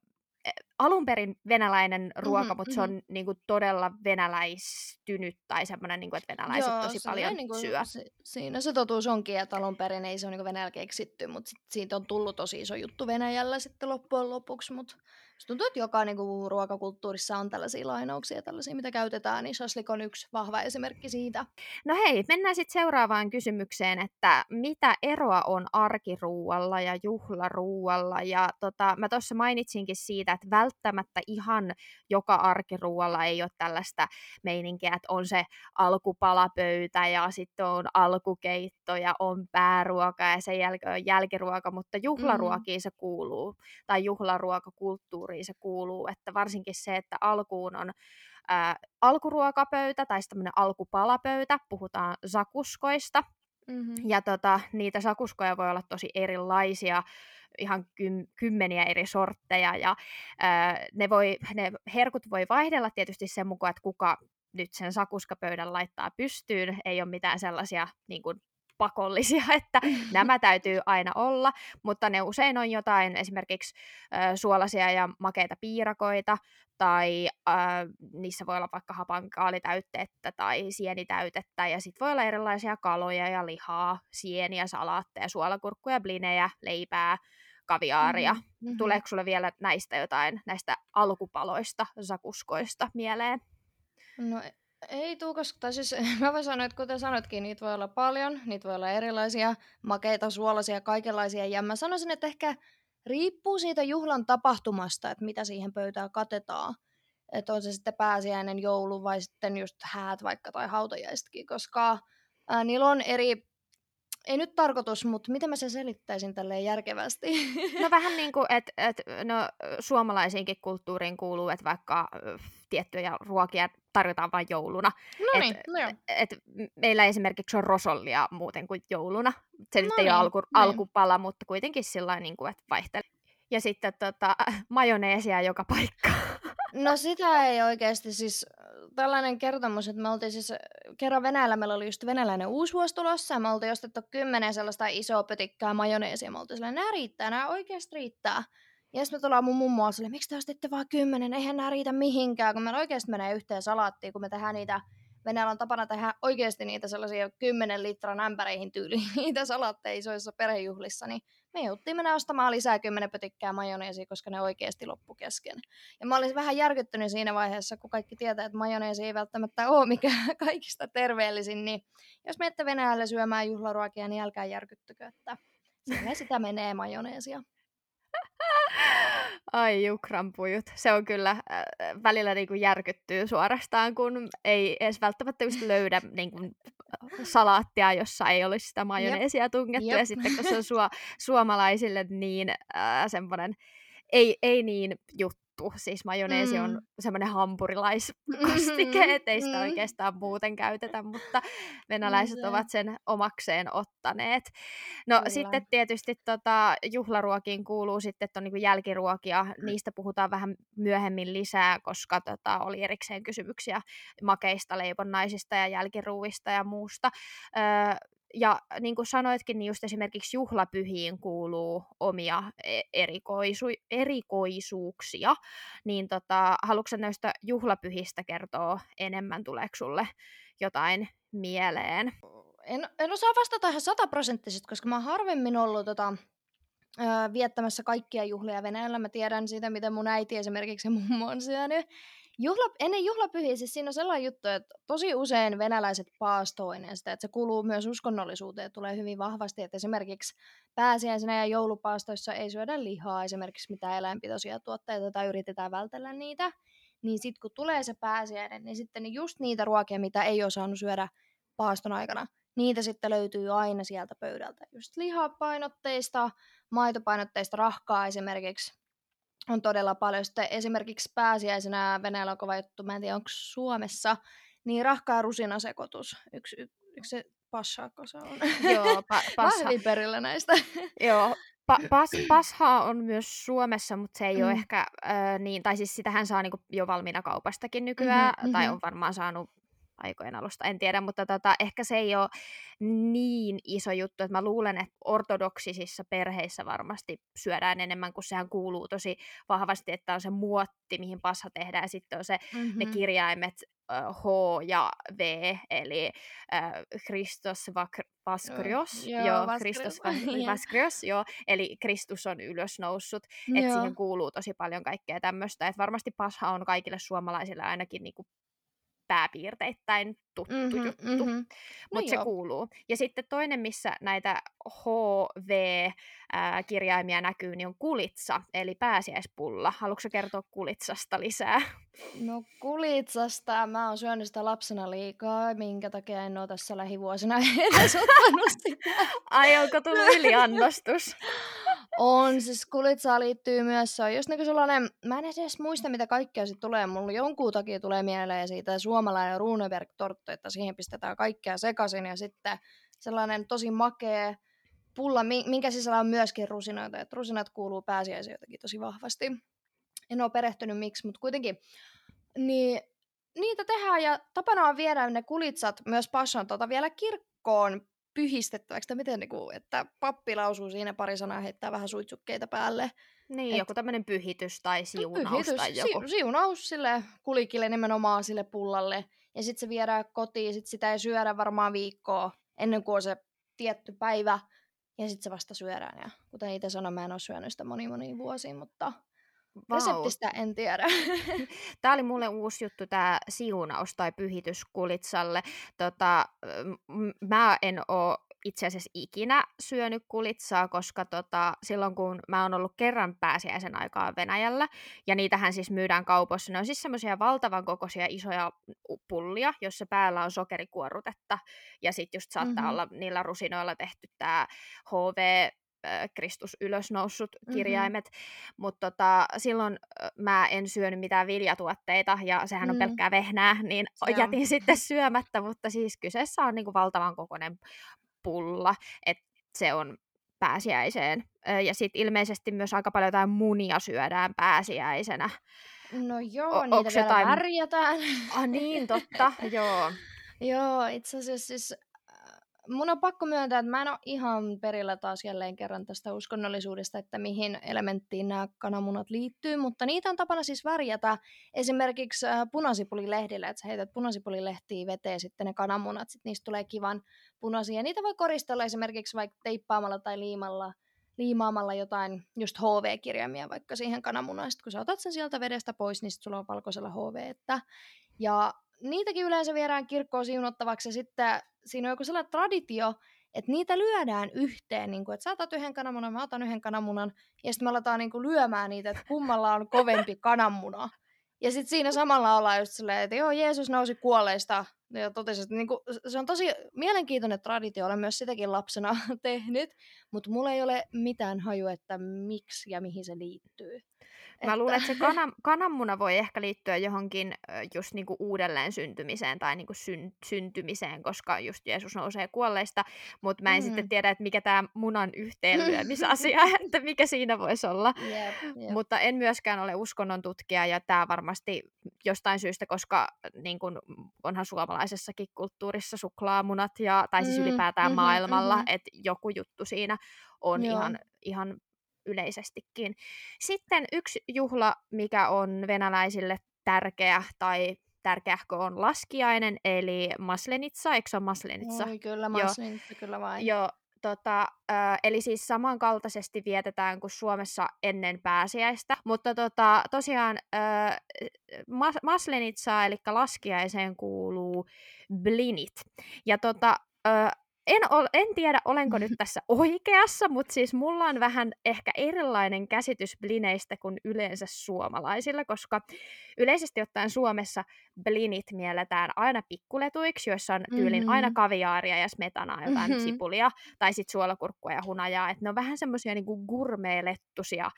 alun perin venäläinen ruoka, mm-hmm, mutta se on mm-hmm. niin kuin, todella venäläistynyt tai semmoinen, niin kuin, että venäläiset Joo, tosi paljon niin kuin, syö. Se, siinä se totuus onkin, että alun perin ei se ole niin Venäjällä keksitty, mutta sit, siitä on tullut tosi iso juttu Venäjällä sitten loppujen lopuksi, mutta tuntuu, että joka niin kuin, ruokakulttuurissa on tällaisia lainauksia, tällaisia, mitä käytetään, niin shashlik on yksi vahva esimerkki siitä. No hei, mennään sitten seuraavaan kysymykseen, että mitä eroa on arkiruualla ja juhlaruualla? Ja tota, mä tuossa mainitsinkin siitä, että välttämättä ihan joka arkiruualla ei ole tällaista meininkiä, että on se alkupalapöytä ja sitten on alkukeitto ja on pääruoka ja sen jälkeen on jälkiruoka, mutta juhlaruokiin mm. se kuuluu, tai juhlaruokakulttuuri kulttuuriin se kuuluu, että varsinkin se, että alkuun on ää, alkuruokapöytä tai tämmöinen alkupalapöytä, puhutaan sakuskoista, mm-hmm. ja tota, niitä sakuskoja voi olla tosi erilaisia, ihan kym, kymmeniä eri sortteja, ja ää, ne, voi, ne herkut voi vaihdella tietysti sen mukaan, että kuka nyt sen sakuskapöydän laittaa pystyyn, ei ole mitään sellaisia niin kuin, pakollisia, [LAUGHS] että [LAUGHS] nämä täytyy aina olla, mutta ne usein on jotain esimerkiksi ö, suolaisia ja makeita piirakoita, tai ö, niissä voi olla vaikka hapankaalitäytettä tai sienitäytettä, ja sitten voi olla erilaisia kaloja ja lihaa, sieniä, salaatteja, suolakurkkuja, blinejä, leipää, kaviaaria. Mm-hmm. Tuleeko sulle vielä näistä jotain, näistä alkupaloista, sakuskoista mieleen? No ei tuu, koska tai siis, [LAUGHS] mä voin sanoa, että kuten sanotkin, niitä voi olla paljon, niitä voi olla erilaisia, makeita, suolaisia, kaikenlaisia, ja mä sanoisin, että ehkä riippuu siitä juhlan tapahtumasta, että mitä siihen pöytään katetaan. Että on se sitten pääsiäinen, joulu vai sitten just häät vaikka tai hautajaisetkin, koska ää, niillä on eri ei nyt tarkoitus, mutta miten mä sen selittäisin tälleen järkevästi? No vähän niin kuin, että et, no, suomalaisiinkin kulttuuriin kuuluu, että vaikka tiettyjä ruokia tarjotaan vain jouluna. No niin, et, no joo. Et, meillä esimerkiksi on rosollia muuten kuin jouluna. Se no nyt ei niin, ole alku, niin. alkupala, mutta kuitenkin sillä niin kuin, että vaihtelee. Ja sitten tota, [LAUGHS] majoneesia joka paikka. No sitä ei oikeasti siis, tällainen kertomus, että me oltiin siis kerran Venäjällä, meillä oli just venäläinen vuosi tulossa, ja me oltiin ostettu kymmenen sellaista isoa pötikkää majoneesia, me oltiin silleen, nämä riittää, nämä oikeasti riittää. Ja sitten me tullaan mun mummoa sille, miksi te ostitte vaan kymmenen, eihän nämä riitä mihinkään, kun meillä oikeasti menee yhteen salaattiin, kun me tehdään niitä, Venäjällä on tapana tehdä oikeasti niitä sellaisia kymmenen litran ämpäreihin tyyliin, [LAUGHS] niitä salaatteja isoissa perhejuhlissa, niin me jouttiin mennä ostamaan lisää kymmenen pötikkää majoneesia, koska ne oikeasti loppu kesken. Ja mä olin vähän järkyttynyt siinä vaiheessa, kun kaikki tietää, että majoneesi ei välttämättä ole mikä [LAUGHS] kaikista terveellisin, niin jos menette Venäjälle syömään juhlaruokia, niin älkää järkyttykö, että sitä menee majoneesia. [LAUGHS] Ai jukranpujut. Se on kyllä äh, välillä niin kuin järkyttyy suorastaan, kun ei edes välttämättä just löydä niin kuin, salaattia, jossa ei olisi sitä majoneesia tungettu. Jep. Ja sitten kun se on su- [LAUGHS] suomalaisille niin äh, semmoinen ei, ei niin juttu, juttu. Siis majoneesi mm. on semmoinen hampurilaiskastike, mm, ettei sitä mm. oikeastaan muuten käytetä, mutta venäläiset mm. ovat sen omakseen ottaneet. No Kyllä. sitten tietysti tota, juhlaruokiin kuuluu sitten, että on niin jälkiruokia. Niistä puhutaan vähän myöhemmin lisää, koska tota, oli erikseen kysymyksiä makeista, leivonnaisista ja jälkiruuista ja muusta. Öö, ja niin kuin sanoitkin, niin just esimerkiksi juhlapyhiin kuuluu omia e, erikoisu- erikoisuuksia, niin tota, haluatko näistä juhlapyhistä kertoa enemmän, tuleeko sulle jotain mieleen? En, en osaa vastata ihan sataprosenttisesti, koska mä oon harvemmin ollut tota, viettämässä kaikkia juhlia Venäjällä. Mä tiedän siitä, mitä mun äiti esimerkiksi ja mummo on syönyt. Juhla, ennen juhlapyhiä siis siinä on sellainen juttu, että tosi usein venäläiset paastoo ennen sitä, että se kuuluu myös uskonnollisuuteen, tulee hyvin vahvasti, että esimerkiksi pääsiäisenä ja joulupaastoissa ei syödä lihaa, esimerkiksi mitään eläinpitoisia tuotteita tai yritetään vältellä niitä, niin sitten kun tulee se pääsiäinen, niin sitten just niitä ruokia, mitä ei ole saanut syödä paaston aikana, niitä sitten löytyy aina sieltä pöydältä. Just lihapainotteista, maitopainotteista rahkaa esimerkiksi, on todella paljon. Sitten esimerkiksi pääsiäisenä Venäjällä on kova juttu, mä en tiedä onko Suomessa, niin rahkaa rusinasekoitus. Yksi, y, yksi se passaako se on? Joo, pa- [LAUGHS] pasha. Mä perillä näistä. Joo, pa- [LAUGHS] pas, pasha on myös Suomessa, mutta se ei mm. ole ehkä äh, niin, tai siis sitähän saa niinku jo valmiina kaupastakin nykyään, mm-hmm, tai on varmaan saanut aikojen alusta, en tiedä, mutta tota, ehkä se ei ole niin iso juttu, että mä luulen, että ortodoksisissa perheissä varmasti syödään enemmän, kun sehän kuuluu tosi vahvasti, että on se muotti, mihin passa tehdään, ja sitten on se, mm-hmm. ne kirjaimet H ja V, eli uh, Christos Vaskrios, joo, joo, Christos [LAUGHS] Vaskrios, joo, eli Kristus on ylösnoussut, että siihen kuuluu tosi paljon kaikkea tämmöistä, että varmasti pasha on kaikille suomalaisille ainakin niinku pääpiirteittäin tuttu mm-hmm, juttu, mm-hmm. mutta no se joo. kuuluu. Ja sitten toinen, missä näitä HV-kirjaimia näkyy, niin on kulitsa, eli pääsiäispulla. Haluatko kertoa kulitsasta lisää? No kulitsasta, mä oon syönyt sitä lapsena liikaa, minkä takia en ole tässä lähivuosina [LAUGHS] edes ottanut sitä. Ai onko tullut yliannostus? [LAUGHS] On, siis kulitsaa liittyy myös, se on just niinku sellainen, mä en edes muista mitä kaikkea siitä tulee, mulla jonkun takia tulee mieleen siitä suomalainen Runeberg-torttu, että siihen pistetään kaikkea sekaisin ja sitten sellainen tosi makea pulla, minkä sisällä on myöskin rusinoita, että rusinat kuuluu pääsiäisiin jotenkin tosi vahvasti. En ole perehtynyt miksi, mutta kuitenkin. Niin, niitä tehdään ja tapana on viedä ne kulitsat myös passion tota vielä kirkkoon pyhistettäväksi, tai miten niinku, että pappi lausuu siinä pari sanaa, heittää vähän suitsukkeita päälle. Niin, Et- joku tämmöinen pyhitys tai siunaus Pyhitys, tai joku. Si- siunaus sille kulikille nimenomaan sille pullalle. Ja sitten se viedään kotiin, sit sitä ei syödä varmaan viikkoa ennen kuin on se tietty päivä. Ja sitten se vasta syödään. Ja kuten itse sanoin, mä en ole syönyt sitä moni moni vuosiin, mutta Vau. reseptistä en tiedä. [LAUGHS] Tämä oli mulle uusi juttu, tämä siunaus tai pyhitys kulitsalle. Tota, mä en oo itse asiassa ikinä syönyt kulitsaa, koska tota, silloin kun mä oon ollut kerran pääsiäisen aikaa Venäjällä, ja niitähän siis myydään kaupoissa, ne on siis semmoisia valtavan kokoisia isoja pullia, jossa päällä on sokerikuorrutetta, ja sitten just saattaa Mhm. mm-hmm. olla niillä rusinoilla tehty tämä HV Kristus ylösnoussut Mhm. kirjaimet, mm-hmm. mutta tota, silloin mä en syönyt mitään viljatuotteita ja sehän on Mm. pelkkää vehnää, niin Se on. jätin sitten syömättä, mutta siis kyseessä on niinku valtavan kokoinen pulla, että se on pääsiäiseen. Ja sitten ilmeisesti myös aika paljon jotain munia syödään pääsiäisenä. No joo, O- niitä vielä jotain- värjätään. Ah niin, totta, [LAUGHS] joo. Joo, itse asiassa siis mun on pakko myöntää, että mä en ole ihan perillä taas jälleen kerran tästä uskonnollisuudesta, että mihin elementtiin nämä kananmunat liittyy, mutta niitä on tapana siis värjätä esimerkiksi äh, punasipulilehdillä, että sä heität punasipulilehtiä veteen sitten ne kananmunat, sitten niistä tulee kivan punaisia. Niitä voi koristella esimerkiksi vaikka teippaamalla tai liimalla, liimaamalla jotain just HV-kirjaimia vaikka siihen kananmunaan. Kun sä otat sen sieltä vedestä pois, niin sulla on valkoisella HV. Että... Ja niitäkin yleensä viedään kirkkoon siunattavaksi ja sitten siinä on joku sellainen traditio, että niitä lyödään yhteen, niin kuin, että sä otat yhden kananmunan, mä otan yhden kananmunan, ja sitten me aletaan niin kuin, lyömään niitä, että kummalla on kovempi kananmuna. Ja sitten siinä samalla ollaan just silleen, että joo, Jeesus nousi kuolleista, ja totesi, että niin kuin, se on tosi mielenkiintoinen traditio, olen myös sitäkin lapsena [LAUGHS] tehnyt, mutta mulla ei ole mitään haju, että miksi ja mihin se liittyy. Mä luulen, että se [LAUGHS] kanan, kananmuna voi ehkä liittyä johonkin just niinku uudelleen syntymiseen tai niinku syn, syntymiseen, koska just Jeesus nousee kuolleista, mutta mä en mm. sitten tiedä, että mikä tämä munan yhteenlyömisasia, [LAUGHS] että mikä siinä voisi olla. Jep, jep. Mutta en myöskään ole uskonnon tutkija ja tämä varmasti jostain syystä, koska niin kun, onhan suomalaisessakin kulttuurissa suklaamunat ja, tai siis Mm, ylipäätään mhm, maailmalla, mhm. että joku juttu siinä on Joo. ihan, ihan yleisestikin. Sitten yksi juhla, mikä on venäläisille tärkeä tai tärkeähkö on laskiainen, eli maslenitsa, eikö se ole maslenitsa? Oi, kyllä, Joo. maslinitsa, kyllä vain. Joo, tota, eli siis samankaltaisesti vietetään kuin Suomessa ennen pääsiäistä, mutta tota, tosiaan ö, mas- maslenitsaa, eli laskiaiseen kuuluu blinit. Ja tota, ö, en, ol, en tiedä, olenko nyt tässä [LAUGHS] oikeassa, mutta siis mulla on vähän ehkä erilainen käsitys blineistä kuin yleensä suomalaisilla, koska yleisesti ottaen Suomessa blinit mielletään aina pikkuletuiksi, joissa on tyylin mm-hmm. aina kaviaaria ja smetanaa, jotain Mhm. mm-hmm. sipulia, tai sitten suolakurkkua ja hunajaa, että ne on vähän semmoisia niinku gourmet-lettusia,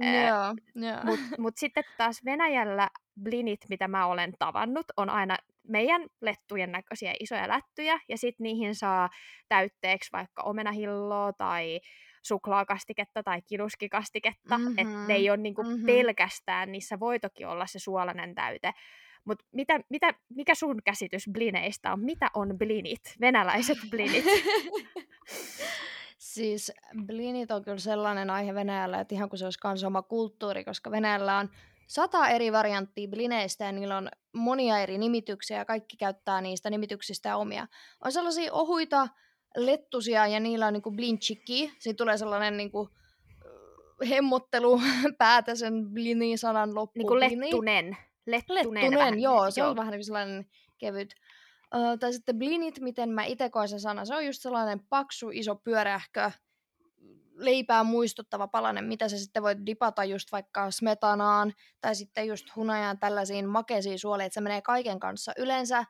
Joo, joo. mutta mut sitten taas Venäjällä blinit, mitä mä olen tavannut, on aina meidän lettujen näköisiä isoja lättyjä, ja sitten niihin saa täytteeksi vaikka omenahilloa tai suklaakastiketta tai kinuskikastiketta, mm-hmm. että ne ei ole niinku mhm. mm-hmm. pelkästään, niissä voi toki olla se suolainen täyte. Mutta mitä, mitä, mikä sun käsitys blineistä on? Mitä on blinit, venäläiset blinit? [LAUGHS] Siis blinit on kyllä sellainen aihe Venäjällä, että ihan kuin se olisi kans oma kulttuuri, koska Venäjällä on sata eri varianttia blineistä ja niillä on monia eri nimityksiä ja kaikki käyttää niistä nimityksistä omia. On sellaisia ohuita lettusia ja niillä on niinku blinchiki. Siitä tulee sellainen niinku hemmottelu [LAUGHS] päätä sen blinin sanan loppuun. niinku Blini. lettunen. Lettunen, Lettunen, vähän. joo, se on vähän niin kuin sellainen kevyt. Ö, tai sitten blinit, miten mä itse koen sen sanan, se on just sellainen paksu, iso, pyörähkö, leipää muistuttava palanen, mitä se sitten voi dipata just vaikka smetanaan tai sitten just hunajaan tällaisiin makeisiin suoliin, että se menee kaiken kanssa. Yleensä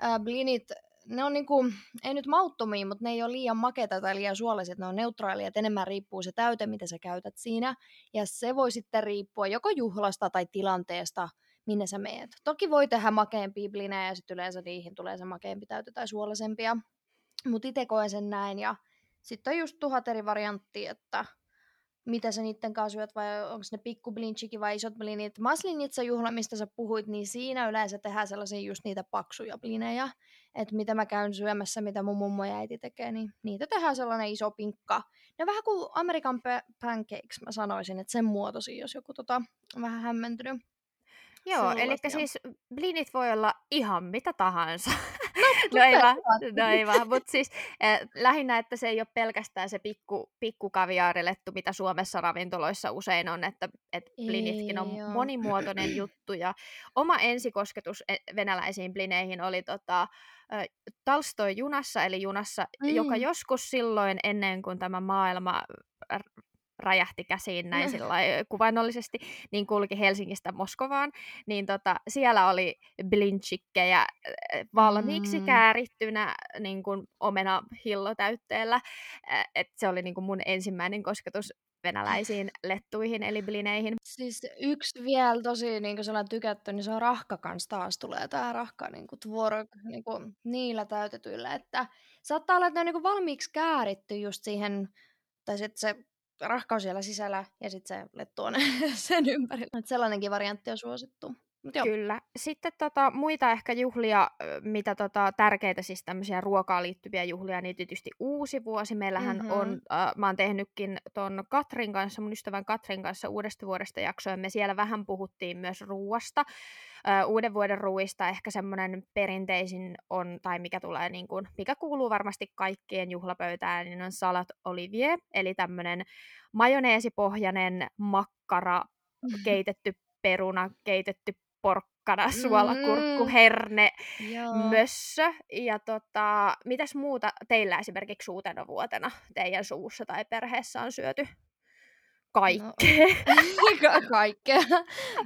ää, blinit, ne on niinku, ei nyt mauttomia, mutta ne ei ole liian makeita tai liian suolaiset, ne on neutraalia, että enemmän riippuu se täyte, mitä sä käytät siinä. Ja se voi sitten riippua joko juhlasta tai tilanteesta, minne sä meet. Toki voi tehdä makeampia blinejä ja sitten yleensä niihin tulee se makeampi täyte tai suolaisempia. Mutta itse koen sen näin ja sitten on just tuhat eri varianttia, että mitä sä niiden kanssa syöt, vai onko ne pikku blinchikin vai isot blinit. Maslinitsa juhla, mistä sä puhuit, niin siinä yleensä tehdään sellaisia just niitä paksuja blinejä, että mitä mä käyn syömässä, mitä mun mummo ja äiti tekee, niin niitä tehdään sellainen iso pinkka. Ne vähän kuin American pancakes, mä sanoisin, että sen muotosi, jos joku tota, vähän hämmentynyt. Joo, eli siis blinit voi olla ihan mitä tahansa. [LAUGHS] [LAUGHS] No, no ei vaan, no ei vaan. mutta siis äh, lähinnä, että se ei ole pelkästään se pikku, pikku kaviaarilettu, mitä Suomessa ravintoloissa usein on, että et blinitkin on joo. monimuotoinen [CLEARS THROAT] juttu. Ja oma ensikosketus e, venäläisiin blineihin oli tota, Talstoi junassa, eli junassa, mm. joka joskus silloin ennen kuin tämä maailma räjähti käsiin näin sillä kuvainnollisesti, niin kulki Helsingistä Moskovaan, niin tota, siellä oli blinchikkejä valmiiksi mm. käärittynä niin kuin omena hillotäytteellä. Et se oli niin kuin mun ensimmäinen kosketus venäläisiin lettuihin eli blineihin. Siis yksi vielä tosi niin kuin tykätty, niin se on rahka kanssa taas tulee tämä rahka niin kuin tvorog, niin kuin niillä täytetyillä, että saattaa olla, että ne on niin kuin valmiiksi kääritty just siihen, tai sitten se rahkaus siellä sisällä ja sitten se lettu on [LAUGHS] sen ympärillä. Et sellainenkin variantti on suosittu. Joo. Kyllä. Sitten tota, muita ehkä juhlia, mitä tota, tärkeitä, siis tämmöisiä ruokaan liittyviä juhlia, niin tietysti uusi vuosi. Meillähän mm-hmm. on, äh, mä oon tehnytkin ton Katrin kanssa, mun ystävän Katrin kanssa uudesta vuodesta jaksoa, me siellä vähän puhuttiin myös ruuasta. Äh, uuden vuoden ruuista ehkä semmoinen perinteisin on, tai mikä tulee niin kuin, mikä kuuluu varmasti kaikkien juhlapöytään, niin on salat olivier, eli tämmöinen majoneesipohjainen makkara, [LAUGHS] keitetty peruna, keitetty porkkana, suolakurkku, mm. herne, Joo. mössö. Ja tota, mitäs muuta teillä esimerkiksi uutena vuotena teidän suussa tai perheessä on syöty? Kaikkea. [LAUGHS] No, kaikkea.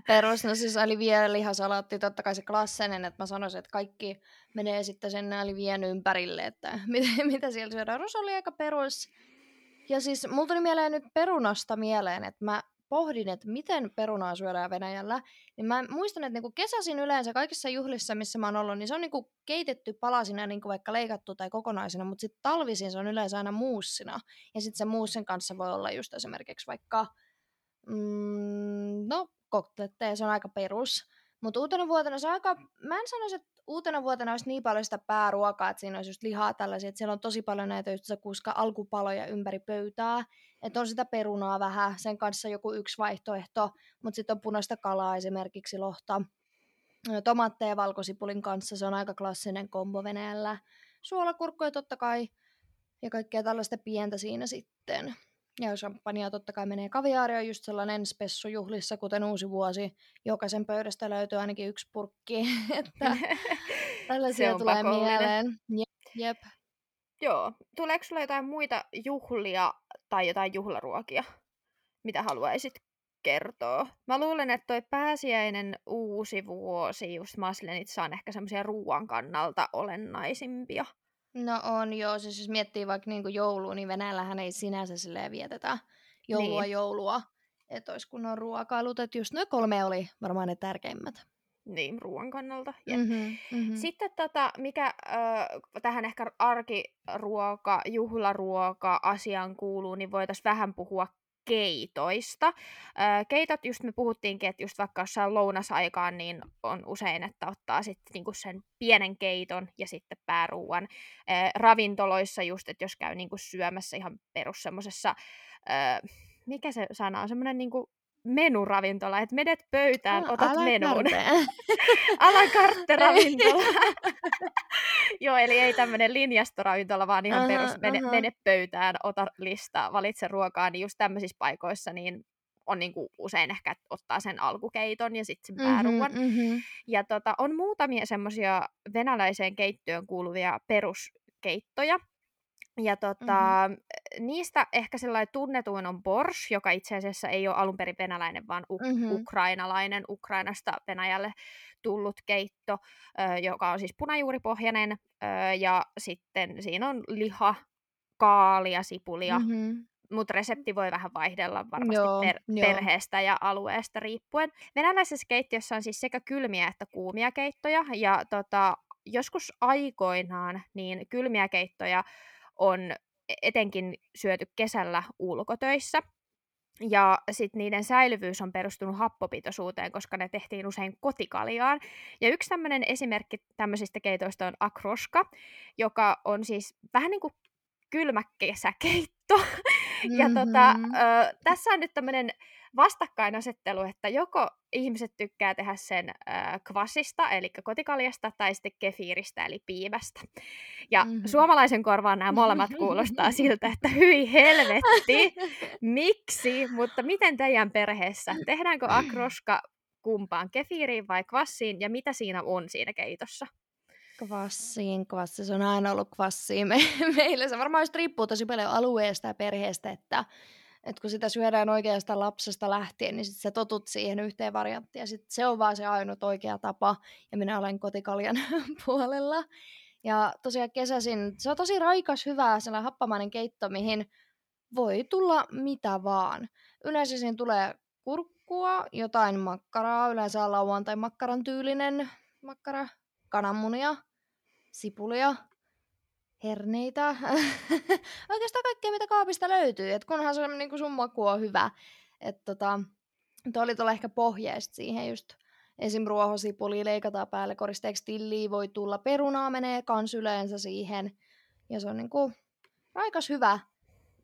Perus, no siis oli vielä lihasalaatti, totta kai se klassinen, että mä sanoisin, että kaikki menee sitten sen vien ympärille, että [LAUGHS] mitä, mitä siellä syödään. Rus oli aika perus. Ja siis mulla tuli mieleen nyt perunasta mieleen, että mä pohdin, että miten perunaa syödään Venäjällä, niin mä muistan, että niinku kesäisin yleensä kaikissa juhlissa, missä mä oon ollut, niin se on niinku keitetty palasina, niinku vaikka leikattu tai kokonaisena, mutta sitten talvisin se on yleensä aina muussina. Ja sitten se muussin kanssa voi olla just esimerkiksi vaikka, mm, no, kokteletteja, se on aika perus. Mutta uutena vuotena se on aika, mä en sanoisi, että uutena vuotena olisi niin paljon sitä pääruokaa, että siinä olisi just lihaa tällaisia, että siellä on tosi paljon näitä just kuska alkupaloja ympäri pöytää, että on sitä perunaa vähän, sen kanssa joku yksi vaihtoehto, mutta sitten on punaista kalaa esimerkiksi lohta, tomaatteja valkosipulin kanssa, se on aika klassinen kombo Venäjällä, suolakurkkuja totta kai, ja kaikkea tällaista pientä siinä sitten. Ja champagnea totta kai menee kaviaari on just sellainen spessu juhlissa, kuten uusi vuosi. Jokaisen pöydästä löytyy ainakin yksi purkki, [LAUGHS] että [LAUGHS] tällaisia tulee pakollinen. mieleen. Jep, jep. Joo. Tuleeko sulla jotain muita juhlia tai jotain juhlaruokia, mitä haluaisit kertoa? Mä luulen, että toi pääsiäinen uusi vuosi, just maslenitsa on ehkä semmoisia ruoan kannalta olennaisimpia. No on joo, siis jos miettii vaikka niinku joulua, niin Venäjällähän ei sinänsä silleen vietetä joulua niin. joulua. Että olisi kunnon ruokailut, että just noin kolme oli varmaan ne tärkeimmät. Niin, ruoan kannalta. Mm-hmm, mm-hmm. Sitten tota, mikä äh, tähän ehkä arkiruoka, juhlaruoka asiaan kuuluu, niin voitaisiin vähän puhua keitoista. Keitot, just me puhuttiinkin, että just vaikka jossain lounasaikaan, niin on usein, että ottaa sitten niinku sen pienen keiton ja sitten pääruuan. Ravintoloissa just, että jos käy niinku syömässä ihan perus semmosessa, mikä se sana on, semmoinen niinku menuravintola, että menet pöytään, no, otat menuun. [LAUGHS] Alakarte ravintola. [LAUGHS] Joo, eli ei tämmöinen linjastoravintola, vaan ihan uh-huh, perus, mene, uh-huh. mene pöytään, ota lista, valitse ruokaa, niin just tämmöisissä paikoissa niin on niinku usein ehkä ottaa sen alkukeiton ja sitten sen pääruuan. Mm-hmm, mm-hmm. Ja tota, on muutamia semmoisia venäläiseen keittiöön kuuluvia peruskeittoja, ja tota, mm-hmm. niistä ehkä sellainen tunnetuin on Borsch, joka itse asiassa ei ole alun perin venäläinen, vaan u- mm-hmm. ukrainalainen, Ukrainasta Venäjälle tullut keitto, ö, joka on siis punajuuripohjainen, ö, ja sitten siinä on liha, kaalia, sipulia, mm-hmm mutta resepti voi vähän vaihdella varmasti joo, per- joo. perheestä ja alueesta riippuen. Venäläisessä keittiössä on siis sekä kylmiä että kuumia keittoja, ja tota, joskus aikoinaan niin kylmiä keittoja on etenkin syöty kesällä ulkotöissä. ja sitten niiden säilyvyys on perustunut happopitoisuuteen, koska ne tehtiin usein kotikaljaan. Ja yksi tämmöinen esimerkki tämmöisistä keitoista on akroska, joka on siis vähän niin kuin kylmä [LAUGHS] kesäkeitto. Mm-hmm. ja tota, ö, tässä on nyt tämmöinen vastakkainasettelu, että joko ihmiset tykkää tehdä sen äh, kvasista, eli kotikaljasta, tai sitten kefiiristä, eli piimästä. Ja mm-hmm. suomalaisen korvaan nämä molemmat kuulostaa [LAUGHS] siltä, että hyi helvetti, miksi, mutta miten teidän perheessä? Tehdäänkö akroska kumpaan, kefiiriin vai kvassiin, ja mitä siinä on siinä keitossa? Kvassiin, kvassi, se on aina ollut kvassiin me, [LAUGHS] meillä. Se varmaan just riippuu tosi paljon alueesta ja perheestä, että et kun sitä syödään oikeastaan lapsesta lähtien, niin sit sä totut siihen yhteen varianttiin. Ja sit se on vaan se ainut oikea tapa. Ja minä olen kotikaljan [LAUGHS] puolella. Ja tosiaan kesäisin, se on tosi raikas, hyvä, sellainen happamainen keitto, mihin voi tulla mitä vaan. Yleensä siinä tulee kurkkua, jotain makkaraa, yleensä lauantai makkaran tyylinen makkara, kananmunia, sipulia, herneitä, [LAUGHS] oikeastaan kaikkea mitä kaapista löytyy, et kunhan se niin sun maku on hyvä. Et tota, toi oli tuolla ehkä pohjeesta siihen just esim. ruohosipuli leikataan päälle koristeeksi tilliä, voi tulla perunaa menee kans yleensä siihen. Ja se on niinku raikas hyvä,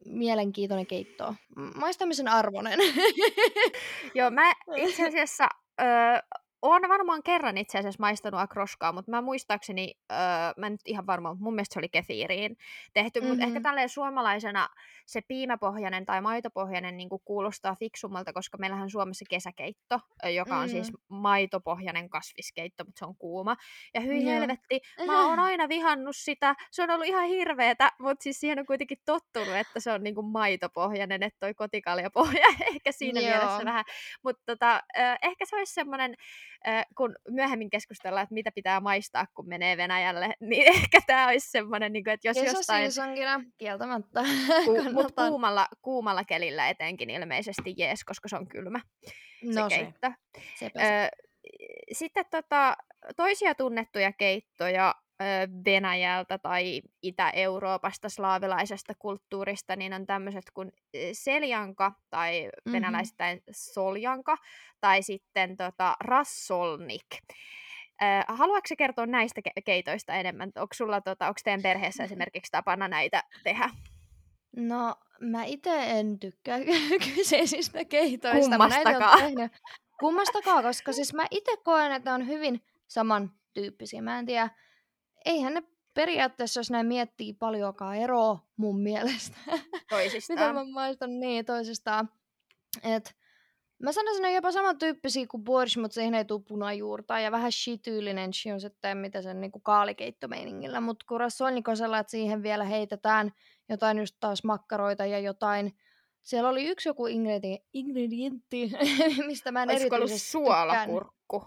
mielenkiintoinen keitto. Maistamisen arvoinen. [LAUGHS] Joo, mä itse asiassa öö, olen varmaan kerran itse asiassa maistanut akroskaa, mutta mä muistaakseni, öö, mä nyt ihan varmaan, mun mielestä se oli kefiiriin tehty, mm-hmm. mutta ehkä tälleen suomalaisena se piimäpohjainen tai maitopohjainen niin kuulostaa fiksummalta, koska meillähän Suomessa kesäkeitto, joka on mm-hmm. siis maitopohjainen kasviskeitto, mutta se on kuuma. Ja hyi yeah. helvetti, mä [LAUGHS] oon aina vihannut sitä, se on ollut ihan hirveetä, mutta siis siihen on kuitenkin tottunut, että se on niin kuin maitopohjainen, että toi kotikaljapohja [LAUGHS] ehkä siinä Joo. mielessä vähän. Mutta tota, ehkä se olisi semmoinen kun myöhemmin keskustellaan, että mitä pitää maistaa, kun menee Venäjälle, [LAUGHS] niin ehkä tämä olisi semmoinen, niin että jos jostain... kieltämättä. [LAUGHS] Ku, mutta kuumalla, kuumalla kelillä etenkin ilmeisesti jees, koska se on kylmä no se keitto. Se. Ö, sitten tota, toisia tunnettuja keittoja Venäjältä tai Itä-Euroopasta, slaavilaisesta kulttuurista, niin on tämmöiset kuin seljanka tai mm-hmm. venäläisittäin soljanka tai sitten tota, rassolnik. haluatko kertoa näistä keitoista enemmän? Onko sulla, tota, onko teidän perheessä [LAUGHS] esimerkiksi tapana näitä tehdä? No, mä itse en tykkää [LAUGHS] kyseisistä keitoista. Kummastakaan. Mä Kummastakaan, koska siis mä itse koen, että on hyvin samantyyppisiä. Mä en tiedä, eihän ne periaatteessa, jos näin miettii, paljonkaan eroa mun mielestä. [LAUGHS] Toisistaan. Mitä mä maistan niin toisistaan. Et, mä sanoisin, että jopa samantyyppisiä kuin borscht, mutta siihen ei tule punajuurta. Ja vähän shityylinen shi on sitten, mitä sen niinku kaalikeittomeiningillä. Mutta kun rassolnikosella, että siihen vielä heitetään jotain just taas makkaroita ja jotain siellä oli yksi joku ingredientti, ingredientti [LAUGHS] mistä mä en Olisiko erityisesti ollut suolakurkku?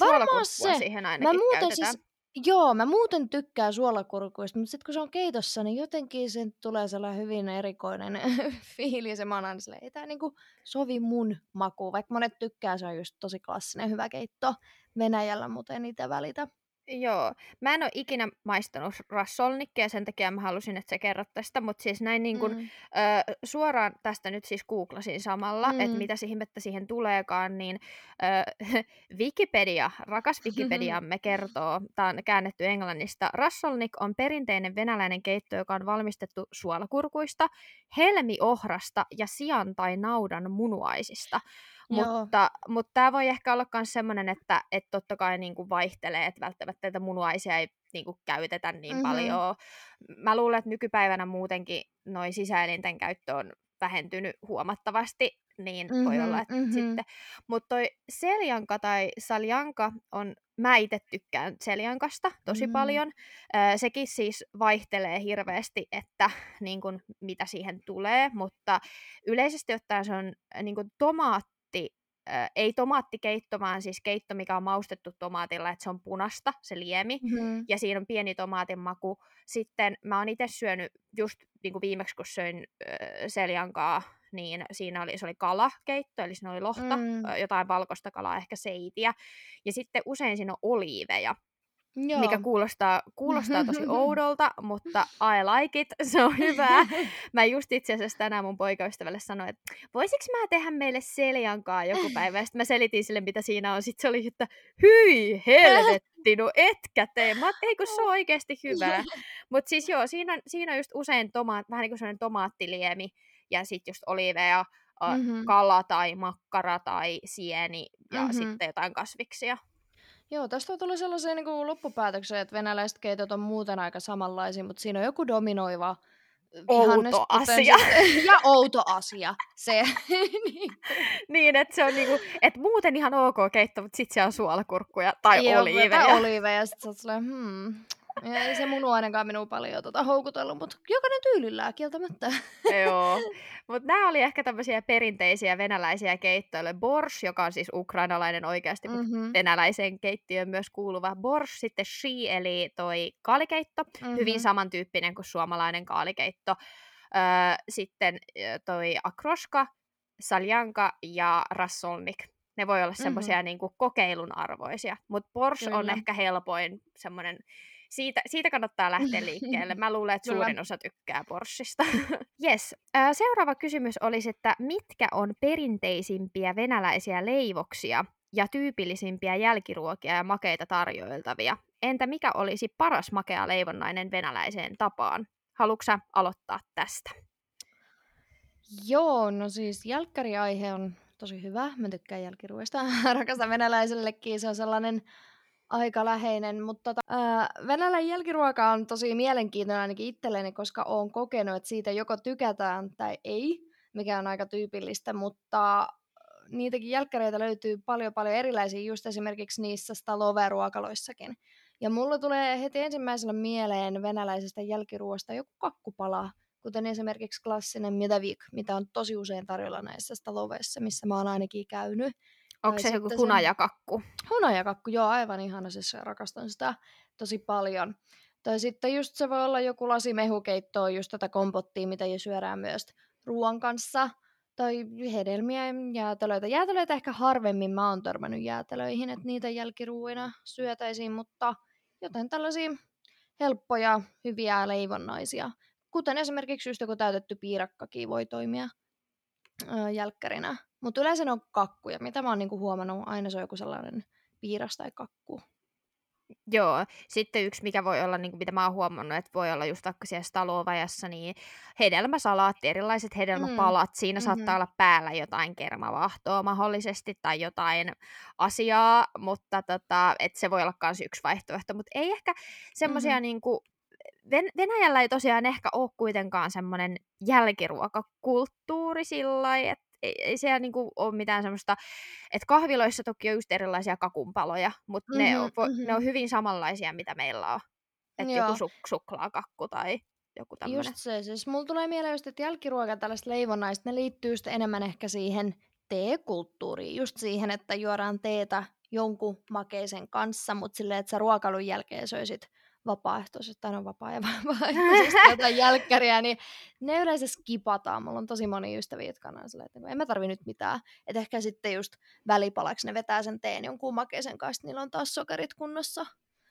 Varmaan se. siihen ainakin mä muuten käytetään. siis Joo, mä muuten tykkään suolakurkuista, mutta sitten kun se on keitossa, niin jotenkin sen tulee sellainen hyvin erikoinen [LAUGHS] fiilis. Ja mä oon ei tää niinku sovi mun makuun. Vaikka monet tykkää, se on just tosi klassinen hyvä keitto Venäjällä, mutta en niitä välitä. Joo, mä en ole ikinä maistanut rassolnikkia, sen takia mä halusin, että sä kerrot tästä, mutta siis näin niin kun, mm. ö, suoraan tästä nyt siis googlasin samalla, mm. että mitä ihmettä siihen tuleekaan, niin ö, [LAUGHS] Wikipedia, rakas Wikipediamme [LAUGHS] kertoo, tämä on käännetty englannista, rassolnik on perinteinen venäläinen keitto, joka on valmistettu suolakurkuista, helmiohrasta ja sian tai naudan munuaisista. Mutta, mutta tämä voi ehkä olla myös sellainen, että et totta kai niin kuin vaihtelee, että välttämättä näitä munuaisia ei niin kuin käytetä niin mm-hmm. paljon. Mä luulen, että nykypäivänä muutenkin noin sisäelinten käyttö on vähentynyt huomattavasti, niin mm-hmm, voi olla, että mm-hmm. sitten. Mutta toi seljanka tai saljanka on, mä itse tykkään seljankasta tosi mm-hmm. paljon. Ö, sekin siis vaihtelee hirveästi, että niin kun, mitä siihen tulee, mutta yleisesti ottaen se on niin kun, tomaat äh, ei tomaattikeitto, vaan siis keitto, mikä on maustettu tomaatilla, että se on punasta, se liemi, mm-hmm. ja siinä on pieni tomaatin maku. Sitten mä oon itse syönyt just niin kuin viimeksi, kun söin äh, seljankaa, niin siinä oli, se oli kalakeitto, eli siinä oli lohta, mm. jotain valkoista kalaa, ehkä seitiä, ja sitten usein siinä on oliiveja. Joo. mikä kuulostaa, kuulostaa tosi [LAUGHS] oudolta, mutta I like it, [LAUGHS] se on hyvää. [LAUGHS] Mä just itse asiassa tänään mun poikaystävälle sanoin, että voisiko mä tehdä meille seljankaa joku päivä, ja sitten mä selitin sille, mitä siinä on, sitten se oli, että hyi helvetti, no etkä tee, mä ei kun se on oikeasti hyvää. Mutta siis joo, siinä, siinä on just usein tomaat, vähän niin kuin sellainen tomaattiliemi, ja sitten just oliiveja, mm-hmm. kala tai makkara tai sieni ja mm-hmm. sitten jotain kasviksia. Joo, tästä tuli sellaisia niin kuin loppupäätöksiä, että venäläiset keitot on muuten aika samanlaisia, mutta siinä on joku dominoiva outo asia. [LAUGHS] ja outo asia. Se. [LAUGHS] niin. niin, että se on niinku, että muuten ihan ok keitto, mutta sitten siellä on suolakurkkuja tai Joo, oliiveja. Tai oliiveja, ja sitten sä oot hmm, ja ei se munu ainakaan minua paljon tota, houkutellut, mutta jokainen tyylillään kieltämättä. Joo, [LAUGHS] mutta nämä oli ehkä tämmöisiä perinteisiä venäläisiä keittoille. Bors, joka on siis ukrainalainen oikeasti, mm-hmm. mutta venäläiseen keittiöön myös kuuluva bors. Sitten shi, eli toi kaalikeitto, mm-hmm. hyvin samantyyppinen kuin suomalainen kaalikeitto. Öö, sitten toi akroska, saljanka ja rassolnik. Ne voi olla semmoisia mm-hmm. niinku kokeilun arvoisia, mutta bors Kyllä. on ehkä helpoin semmoinen siitä, siitä kannattaa lähteä liikkeelle. Mä luulen, että [LAUGHS] suurin osa tykkää Porschista. [LAUGHS] yes. Seuraava kysymys olisi, että mitkä on perinteisimpiä venäläisiä leivoksia ja tyypillisimpiä jälkiruokia ja makeita tarjoiltavia? Entä mikä olisi paras makea leivonnainen venäläiseen tapaan? Haluatko aloittaa tästä? Joo, no siis jälkkäriaihe on tosi hyvä. Mä tykkään jälkiruoista. [LAUGHS] Rakastan venäläisellekin. Se on sellainen aika läheinen, mutta tota, ää, Venäjän jälkiruoka on tosi mielenkiintoinen ainakin itselleni, koska olen kokenut, että siitä joko tykätään tai ei, mikä on aika tyypillistä, mutta niitäkin jälkkäreitä löytyy paljon paljon erilaisia, just esimerkiksi niissä Stalove-ruokaloissakin. Ja mulla tulee heti ensimmäisenä mieleen venäläisestä jälkiruoasta joku kakkupala, kuten esimerkiksi klassinen midavik, mitä on tosi usein tarjolla näissä Staloveissa, missä mä oon ainakin käynyt. Onko se joku hunajakakku? Se... Hunajakakku, joo, aivan ihana, siis rakastan sitä tosi paljon. Tai sitten just se voi olla joku lasi mehukeittoa, just tätä kompottia, mitä jo syödään myös ruoan kanssa. Tai hedelmiä, jäätelöitä. Jäätelöitä ehkä harvemmin mä oon törmännyt jäätelöihin, että niitä jälkiruuina syötäisiin, mutta jotain tällaisia helppoja, hyviä leivonnaisia. Kuten esimerkiksi just joku täytetty piirakkakin voi toimia jälkkärinä. Mutta yleensä ne on kakkuja. Mitä mä oon niinku huomannut, aina se on joku sellainen piiras tai kakku. Joo, sitten yksi, mikä voi olla, niin kuin mitä mä oon huomannut, että voi olla just vaikka siellä Stalovajassa, niin hedelmäsalaatti, erilaiset hedelmäpalat, mm. siinä mm-hmm. saattaa olla päällä jotain kermavahtoa mahdollisesti tai jotain asiaa, mutta tota, et se voi olla myös yksi vaihtoehto, mutta ei ehkä semmoisia mm-hmm. niin kuin, Venäjällä ei tosiaan ehkä ole kuitenkaan semmoinen jälkiruokakulttuuri sillä että ei, ei siellä niinku ole mitään semmoista, että kahviloissa toki on just erilaisia kakunpaloja, mutta mm-hmm, ne, on, mm-hmm. ne on hyvin samanlaisia, mitä meillä on. Että joku suk- suklaakakku tai joku tämmöinen. Just se, siis mulla tulee mieleen just, että jälkiruoka tällaista leivonnaista, ne liittyy just enemmän ehkä siihen teekulttuuriin, just siihen, että juodaan teetä jonkun makeisen kanssa, mutta silleen, että sä ruokalun jälkeen söisit vapaaehtoisesti, tai on vapaa ja [LAUGHS] vapaaehtoisesti jotain jälkkäriä, niin ne yleensä skipataan. Mulla on tosi moni ystäviä, jotka on silleen, että en mä tarvi nyt mitään. Että ehkä sitten just välipalaksi ne vetää sen teen jonkun makeisen kanssa, niillä on taas sokerit kunnossa.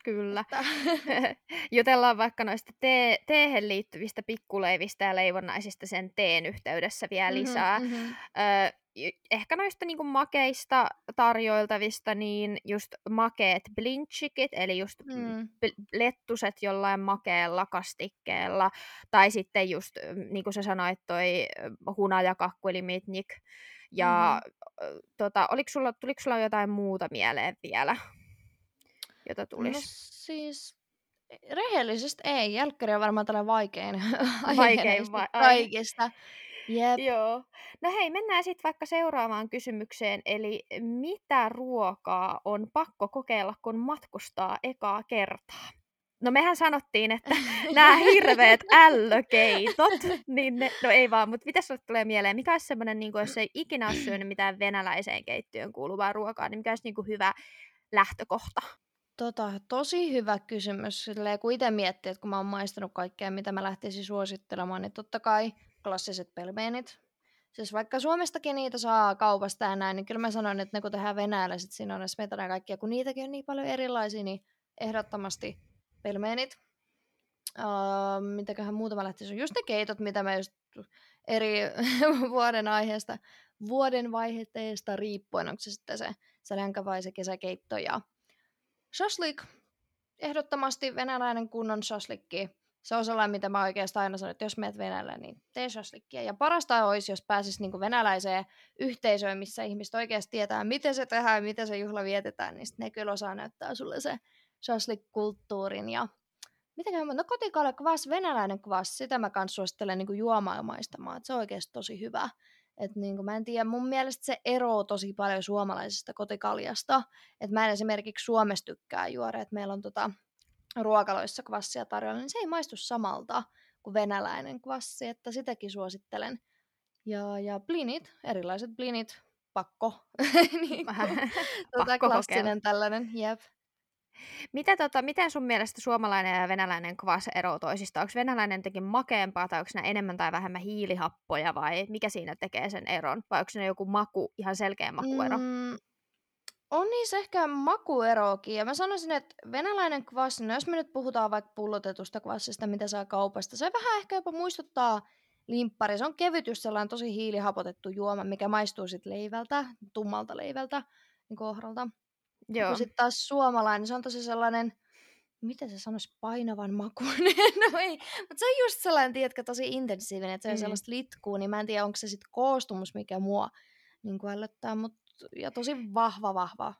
Kyllä. Että... [LAUGHS] [LAUGHS] Jutellaan vaikka noista te- teehen liittyvistä pikkuleivistä ja leivonnaisista sen teen yhteydessä vielä mm-hmm, lisää. Mm-hmm. Ö, ehkä noista niinku makeista tarjoiltavista, niin just makeet blinchikit, eli just mm. lettuset jollain makeella kastikkeella, tai sitten just, niin kuin sä sanoit, toi hunajakakku, eli mitnik. Ja mm. tota, oliko sulla, tuliko sulla jotain muuta mieleen vielä, jota tulisi? No siis rehellisesti ei. Jälkkäri on varmaan tällainen vaikein, [LAUGHS] vaikein va- kaikista. Jep. Joo. No hei, mennään sitten vaikka seuraavaan kysymykseen, eli mitä ruokaa on pakko kokeilla, kun matkustaa ekaa kertaa? No mehän sanottiin, että [LAUGHS] nämä hirveät ällökeitot, niin ne, no ei vaan, mutta mitä sinulle tulee mieleen? Mikä olisi semmoinen, niin jos ei ikinä ole syönyt mitään venäläiseen keittiöön kuuluvaa ruokaa, niin mikä olisi niin kuin hyvä lähtökohta? Tota, tosi hyvä kysymys. Silleen, kun itse miettii, että kun mä oon maistanut kaikkea, mitä mä lähtisin suosittelemaan, niin totta kai klassiset pelmeenit. Siis vaikka Suomestakin niitä saa kaupasta ja näin, niin kyllä mä sanon, että ne kun tehdään venäläiset, siinä on smetana ja kaikkia, kun niitäkin on niin paljon erilaisia, niin ehdottomasti pelmeenit. Uh, mitäköhän muutama lähtisi on just ne keitot, mitä mä just eri [LAUGHS] vuoden aiheesta, vuoden vaiheesta riippuen, onko se sitten se, se länkä vai se kesäkeitto ja shashlik. Ehdottomasti venäläinen kunnon shashlikki. Se on sellainen, mitä mä oikeastaan aina sanon, että jos meet Venäjälle, niin tee shashlikkia. Ja parasta olisi, jos pääsisi niin venäläiseen yhteisöön, missä ihmiset oikeasti tietää, miten se tehdään ja miten se juhla vietetään, niin ne kyllä osaa näyttää sulle se shashlik-kulttuurin ja Mitäköhän, no kotikalja kvas, venäläinen kvas, sitä mä kans suosittelen niin juomaan maistamaan, se on oikeasti tosi hyvä. Et niin kuin, mä en tiedä, mun mielestä se eroo tosi paljon suomalaisesta kotikaljasta. Et mä en esimerkiksi Suomessa tykkää juoda, että meillä on tota, ruokaloissa kvassia tarjolla, niin se ei maistu samalta kuin venäläinen kvassi, että sitäkin suosittelen. Ja, ja blinit, erilaiset blinit, pakko. [LAUGHS] niin kuin, [LAUGHS] tota, klassinen tällainen, jep. Mitä, tota, miten sun mielestä suomalainen ja venäläinen kvas eroavat toisista? Onko venäläinen jotenkin makeampaa tai onko ne enemmän tai vähemmän hiilihappoja vai mikä siinä tekee sen eron? Vai onko ne joku maku, ihan selkeä makuero? Mm, on niissä ehkä makueroakin. Ja mä sanoisin, että venäläinen kvassi, no jos me nyt puhutaan vaikka pullotetusta kvassista, mitä saa kaupasta, se vähän ehkä jopa muistuttaa limppari. Se on kevyt, sellainen tosi hiilihapotettu juoma, mikä maistuu sitten leivältä, tummalta leivältä, niin kohdalta. Joo. Kun sitten taas suomalainen, se on tosi sellainen, miten se sanoisi, painavan makuinen, [LAUGHS] no ei, mutta se on just sellainen, tiedätkö, tosi intensiivinen, että se on mm. sellaista litkuu, niin mä en tiedä, onko se sitten koostumus, mikä mua niin ällöttää, mutta ja tosi vahva, vahva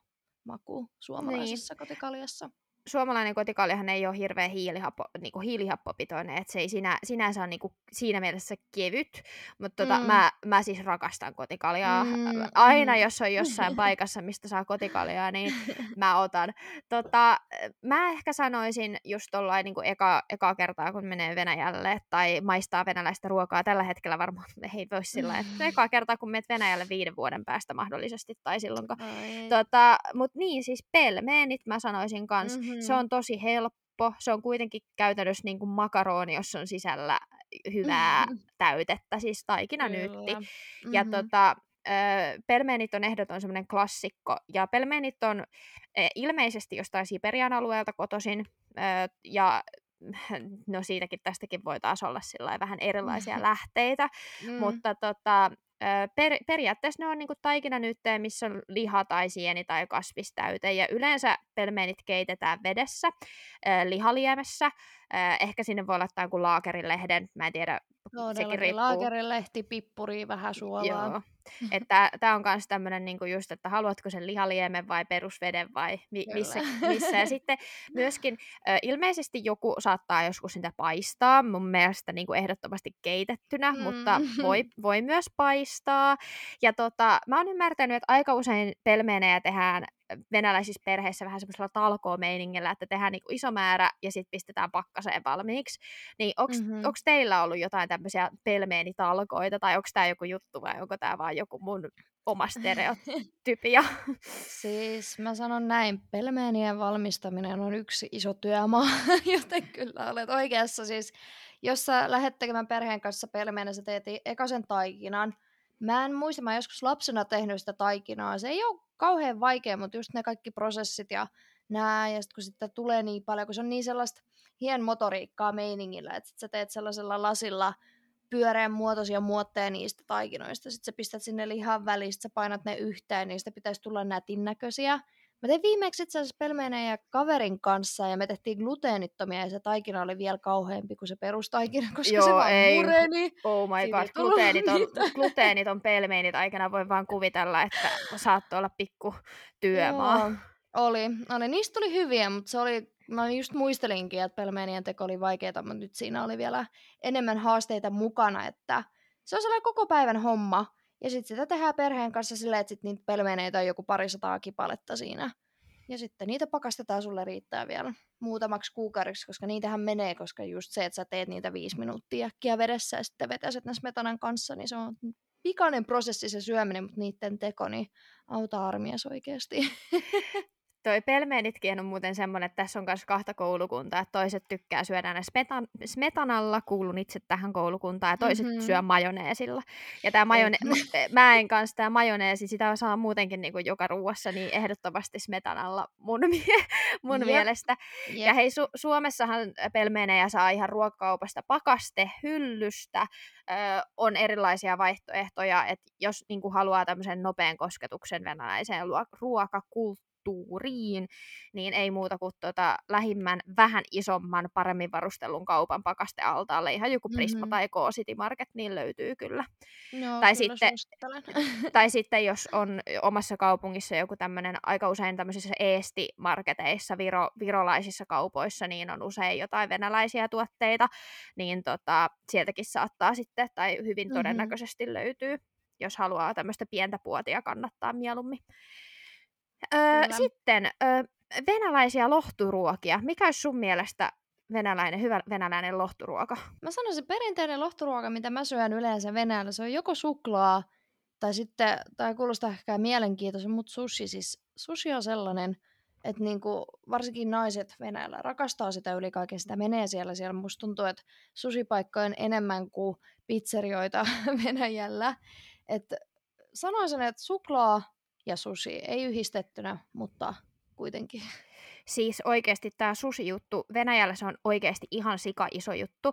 maku suomalaisessa niin. kotikaljassa suomalainen kotikaljahan ei ole hirveän hiilihappo, niin kuin hiilihappopitoinen, että se ei sinä, sinänsä ole niin kuin siinä mielessä kevyt, mutta tota, mm. mä, mä siis rakastan kotikaljaa. Mm. Aina mm. jos on jossain paikassa, mistä saa kotikaljaa, niin [LAUGHS] mä otan. Tota, mä ehkä sanoisin just tollain niin eka, eka kertaa, kun menee Venäjälle tai maistaa venäläistä ruokaa, tällä hetkellä varmaan ei voi sillä että eka kertaa, kun menet Venäjälle viiden vuoden päästä mahdollisesti tai silloin. Tota, Mutta niin, siis pelmeenit mä sanoisin kanssa. Mm-hmm Mm. Se on tosi helppo. Se on kuitenkin käytännössä niin kuin makaroni, jossa on sisällä hyvää mm-hmm. [LAUGHS] täytettä, siis taikinanyytti. Mm-hmm. Ja tota, pelmeenit on ehdoton semmoinen klassikko, ja pelmeenit on ilmeisesti jostain Siperian alueelta kotoisin, ja [LAUGHS] no siitäkin tästäkin voi taas olla vähän erilaisia [LAUGHS] lähteitä, mm. mutta tota, per, periaatteessa ne on niinku taikinanyttejä, missä on liha tai sieni tai kasvistäyte. Ja yleensä pelmeenit keitetään vedessä, lihaliemessä. Ehkä sinne voi laittaa joku laakerilehden, mä en tiedä, sekin riippuu. Laakerilehti, pippuri, vähän suolaa. Joo. [LAUGHS] Että tämä on myös tämmöinen niinku just, että haluatko sen lihaliemen vai perusveden vai mi- missä, [LAUGHS] missä. Ja sitten myöskin ö, ilmeisesti joku saattaa joskus sitä paistaa, mun mielestä niinku ehdottomasti keitettynä, mm. mutta voi, [LAUGHS] voi myös paistaa. Ja tota, mä oon ymmärtänyt, että aika usein pelmeenejä tehdään venäläisissä perheissä vähän semmoisella talkoomeiningillä, että tehdään niinku iso määrä ja sitten pistetään pakkaseen valmiiksi. Niin onko mm-hmm. teillä ollut jotain tämmöisiä pelmeenitalkoita tai onko tämä joku juttu vai onko tämä vaan joku mun oma stereotypia? [LAUGHS] siis mä sanon näin, pelmeenien valmistaminen on yksi iso työmaa, [LAUGHS] joten kyllä olet oikeassa. Siis jos sä lähdet tekemään perheen kanssa pelmeenä, sä teet ekasen taikinan, Mä en muista, mä joskus lapsena tehnyt sitä taikinaa. Se ei ole kauhean vaikea, mutta just ne kaikki prosessit ja nää, ja sitten kun sitten tulee niin paljon, kun se on niin sellaista hien motoriikkaa meiningillä, että sit sä teet sellaisella lasilla pyöreän muotoisia muotteja niistä taikinoista, sitten sä pistät sinne lihan väliin, sä painat ne yhteen, niistä pitäisi tulla nätin näköisiä. Mä tein viimeksi itse asiassa ja kaverin kanssa ja me tehtiin gluteenittomia ja se taikina oli vielä kauheampi kuin se perustaikina, koska Joo, se vaan ei. mureni. Oh my god, gluteenit on, gluteenit on pelmeenit. Aikana voi vaan kuvitella, että saattoi olla pikku työmaa. Joo, oli. oli. Niistä tuli hyviä, mutta se oli, mä just muistelinkin, että pelmeenien teko oli vaikeaa, mutta nyt siinä oli vielä enemmän haasteita mukana, että se on sellainen koko päivän homma. Ja sitten sitä tehdään perheen kanssa silleen, että sit niitä pelmeneitä on joku parisataa kipaletta siinä. Ja sitten niitä pakastetaan sulle riittää vielä muutamaksi kuukaudeksi, koska niitähän menee, koska just se, että sä teet niitä viisi minuuttia äkkiä vedessä ja sitten vetäset näissä metanan kanssa, niin se on pikainen prosessi se syöminen, mutta niiden teko, niin auta armias oikeasti. [LAUGHS] toi pelmeenitkin on muuten semmoinen, että tässä on myös kahta koulukuntaa, että toiset tykkää syödä aina smetan, smetanalla, kuulun itse tähän koulukuntaan, ja toiset mm-hmm. syö majoneesilla. Ja tämä majone, [LAUGHS] mä en kanssa tämä majoneesi, sitä saa muutenkin niin kuin joka ruuassa, niin ehdottomasti smetanalla mun, [LAUGHS] mie- mun yep. mielestä. Yep. Ja hei, Su- Suomessahan pelmeenejä saa ihan ruokakaupasta pakaste, hyllystä, öö, on erilaisia vaihtoehtoja, että jos niin kuin haluaa tämmöisen nopean kosketuksen venäläiseen ruokakulttuuriin, kulttuuriin, niin ei muuta kuin tota lähimmän vähän isomman, paremmin varustellun kaupan pakastealtaalle. Ihan joku Prisma mm-hmm. tai K-City Market, niin löytyy kyllä. Joo, tai, kyllä sitten, [LAUGHS] tai sitten jos on omassa kaupungissa joku tämmöinen, aika usein tämmöisissä Eesti-marketeissa, viro, virolaisissa kaupoissa, niin on usein jotain venäläisiä tuotteita, niin tota, sieltäkin saattaa sitten, tai hyvin mm-hmm. todennäköisesti löytyy jos haluaa tämmöistä pientä puotia kannattaa mieluummin. Öö, sitten öö, venäläisiä lohturuokia. Mikä olisi sun mielestä venäläinen, hyvä venäläinen lohturuoka? Mä sanoisin, perinteinen lohturuoka, mitä mä syön yleensä Venäjällä, se on joko suklaa, tai sitten, tai kuulostaa ehkä mielenkiintoisen, mutta sushi siis, sushi on sellainen, että niinku, varsinkin naiset Venäjällä rakastaa sitä yli kaiken, sitä menee siellä. Siellä musta tuntuu, että susipaikkoja on enemmän kuin pizzerioita [LAUGHS] Venäjällä. Et sanoisin, että suklaa ja sushi. Ei yhdistettynä, mutta kuitenkin. Siis oikeasti tämä susi-juttu, Venäjällä se on oikeasti ihan sika iso juttu.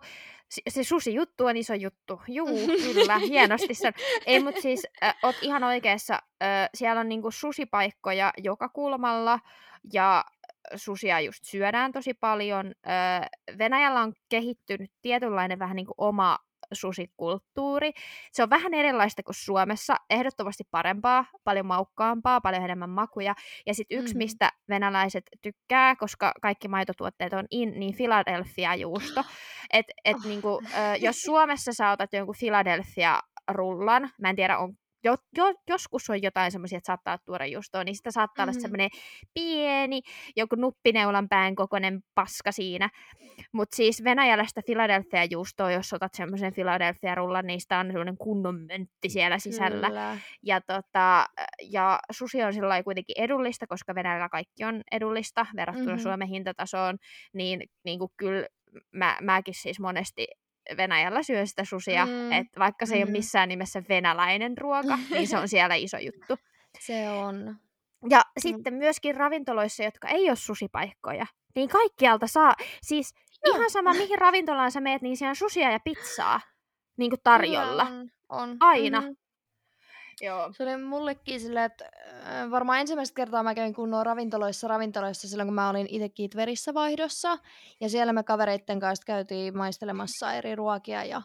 Se susi-juttu on iso juttu. Juu, [LAUGHS] kyllä, hienosti se on. Ei, mutta siis äh, oot ihan oikeassa. Äh, siellä on niinku susipaikkoja joka kulmalla ja susia just syödään tosi paljon. Äh, Venäjällä on kehittynyt tietynlainen vähän niin kuin oma susikulttuuri. Se on vähän erilaista kuin Suomessa, ehdottomasti parempaa, paljon maukkaampaa, paljon enemmän makuja. Ja sitten yksi, mm-hmm. mistä venäläiset tykkää, koska kaikki maitotuotteet on in, niin Philadelphia-juusto. Et, et oh. niinku, jos [LAUGHS] Suomessa sä otat jonkun Philadelphia-rullan, mä en tiedä on jo, jo, joskus on jotain semmoisia, että saattaa tuoda juustoa, niin sitä saattaa mm-hmm. olla semmoinen pieni, joku nuppineulan pään kokoinen paska siinä. Mutta siis venäjäläistä Philadelphia-juustoa, jos otat semmoisen Philadelphia-rullan, niin sitä on semmoinen kunnon möntti siellä sisällä. Kyllä. Ja, tota, ja susi on sillä kuitenkin edullista, koska Venäjällä kaikki on edullista verrattuna mm-hmm. Suomen hintatasoon, niin, niin kuin kyllä mä, mäkin siis monesti Venäjällä syö sitä susia, mm. että vaikka se mm. ei ole mm-hmm. missään nimessä venäläinen ruoka, [LAUGHS] niin se on siellä iso juttu. Se on. Ja mm. sitten myöskin ravintoloissa, jotka ei ole susipaikkoja, niin kaikkialta saa, siis Joo. ihan sama mihin ravintolaan sä meet, niin siellä on susia ja pizzaa niin kuin tarjolla. on, on. Aina. Mm-hmm. Joo. Se oli mullekin silleen, että äh, varmaan ensimmäistä kertaa mä kävin kunnon ravintoloissa ravintoloissa silloin, kun mä olin itsekin Tverissä vaihdossa. Ja siellä me kavereitten kanssa käytiin maistelemassa eri ruokia ja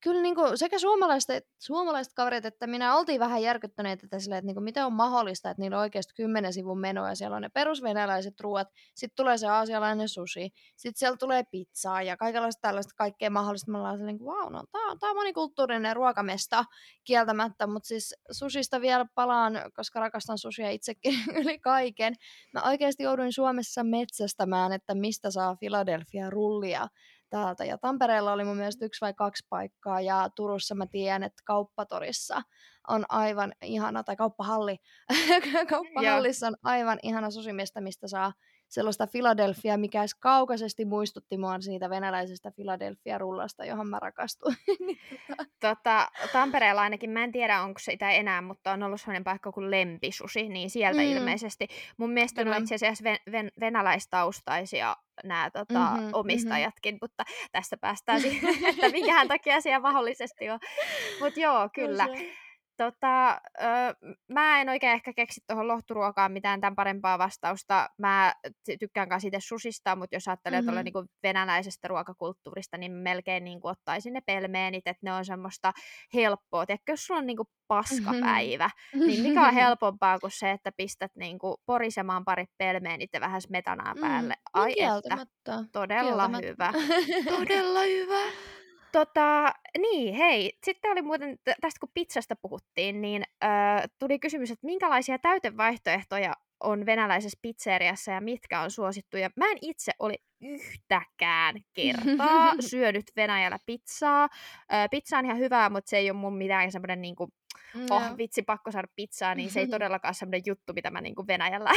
kyllä niin kuin sekä suomalaiset, suomalaiset kaverit että minä oltiin vähän järkyttäneet, että, sille, että niin kuin miten on mahdollista, että niillä on oikeasti kymmenen sivun meno ja siellä on ne perusvenäläiset ruoat, sitten tulee se aasialainen sushi, sitten siellä tulee pizzaa ja kaikenlaista tällaista kaikkea mahdollista. Me ollaan niin wow, no tämä on, tää on monikulttuurinen ruokamesta kieltämättä, mutta siis susista vielä palaan, koska rakastan sushia itsekin [LAUGHS] yli kaiken. Mä oikeasti jouduin Suomessa metsästämään, että mistä saa Philadelphia rullia täältä. Ja Tampereella oli mun mielestä yksi vai kaksi paikkaa ja Turussa mä tiedän, että kauppatorissa on aivan ihana, tai kauppahalli, [LAUGHS] kauppahallissa on aivan ihana susimesta, mistä saa sellaista Philadelphia, mikä kaukaisesti muistutti mua siitä venäläisestä Philadelphia-rullasta, johon mä rakastuin. [LAUGHS] Niin tota. tota, Tampereella ainakin, mä en tiedä onko sitä enää, mutta on ollut sellainen paikka kuin Lempisusi, niin sieltä mm. ilmeisesti. Mun mielestä Kyllä. on itse asiassa ven- ven- venäläistaustaisia nämä tota, mm-hmm, omistajatkin, mm-hmm. mutta tästä päästään siihen, [LAUGHS] että minkähän takia siellä mahdollisesti on. Mutta joo, kyllä. Tota, ö, mä en oikein ehkä keksi tuohon lohturuokaan mitään tämän parempaa vastausta. Mä tykkään kanssa itse susista, mutta jos ajattelee mm-hmm. niin venäläisestä ruokakulttuurista, niin melkein niin kuin ottaisin ne pelmeenit, että ne on semmoista helppoa. Tiedätkö, jos sulla on niin kuin paskapäivä, mm-hmm. niin mikä on [LAUGHS] helpompaa kuin se, että pistät niin kuin porisemaan pari pelmeenit ja vähän smetanaa mm, päälle. Mm, Ai että, [LAUGHS] todella hyvä. todella hyvä. Tota, niin, hei. Sitten oli muuten, tästä kun pizzasta puhuttiin, niin äh, tuli kysymys, että minkälaisia täytevaihtoehtoja on venäläisessä pizzeriassa ja mitkä on suosittuja. Mä en itse oli yhtäkään kertaa [LAUGHS] syönyt Venäjällä pizzaa. Äh, pizza on ihan hyvää, mutta se ei ole mun mitään semmoinen niinku, oh vitsi, pakko saada pizzaa, niin se ei [LAUGHS] todellakaan semmoinen juttu, mitä mä niinku Venäjällä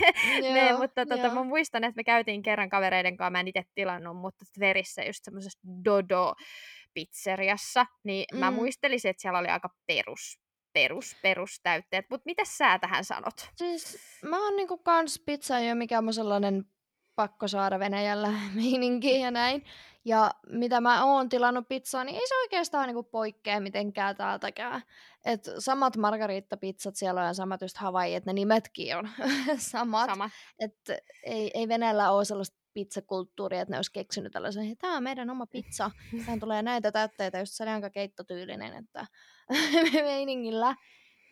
[LAUGHS] menen. Mutta tota, mä muistan, että me käytiin kerran kavereiden kanssa, mä en itse tilannut, mutta Tverissä just semmoisessa Dodo pizzeriassa, niin mm. mä muistelisin, että siellä oli aika perus perus, perustäytteet. Mutta mitä sä tähän sanot? Siis mä oon niinku kans pizza jo mikä on sellainen pakko saada Venäjällä [LAUGHS] meininki ja näin. Ja mitä mä oon tilannut pizzaa, niin ei se oikeastaan niinku poikkea mitenkään täältäkään. Et samat margariittapizzat siellä on ja samat just Hawaii, että ne nimetkin on [LAUGHS] samat. Sama. Et ei, ei Venäjällä ole sellaista pizzakulttuuria, että ne olisi keksinyt tällaisen, että tämä on meidän oma pizza, tähän tulee näitä täytteitä, just sellainen aika keittotyylinen, että [LAUGHS] meiningillä.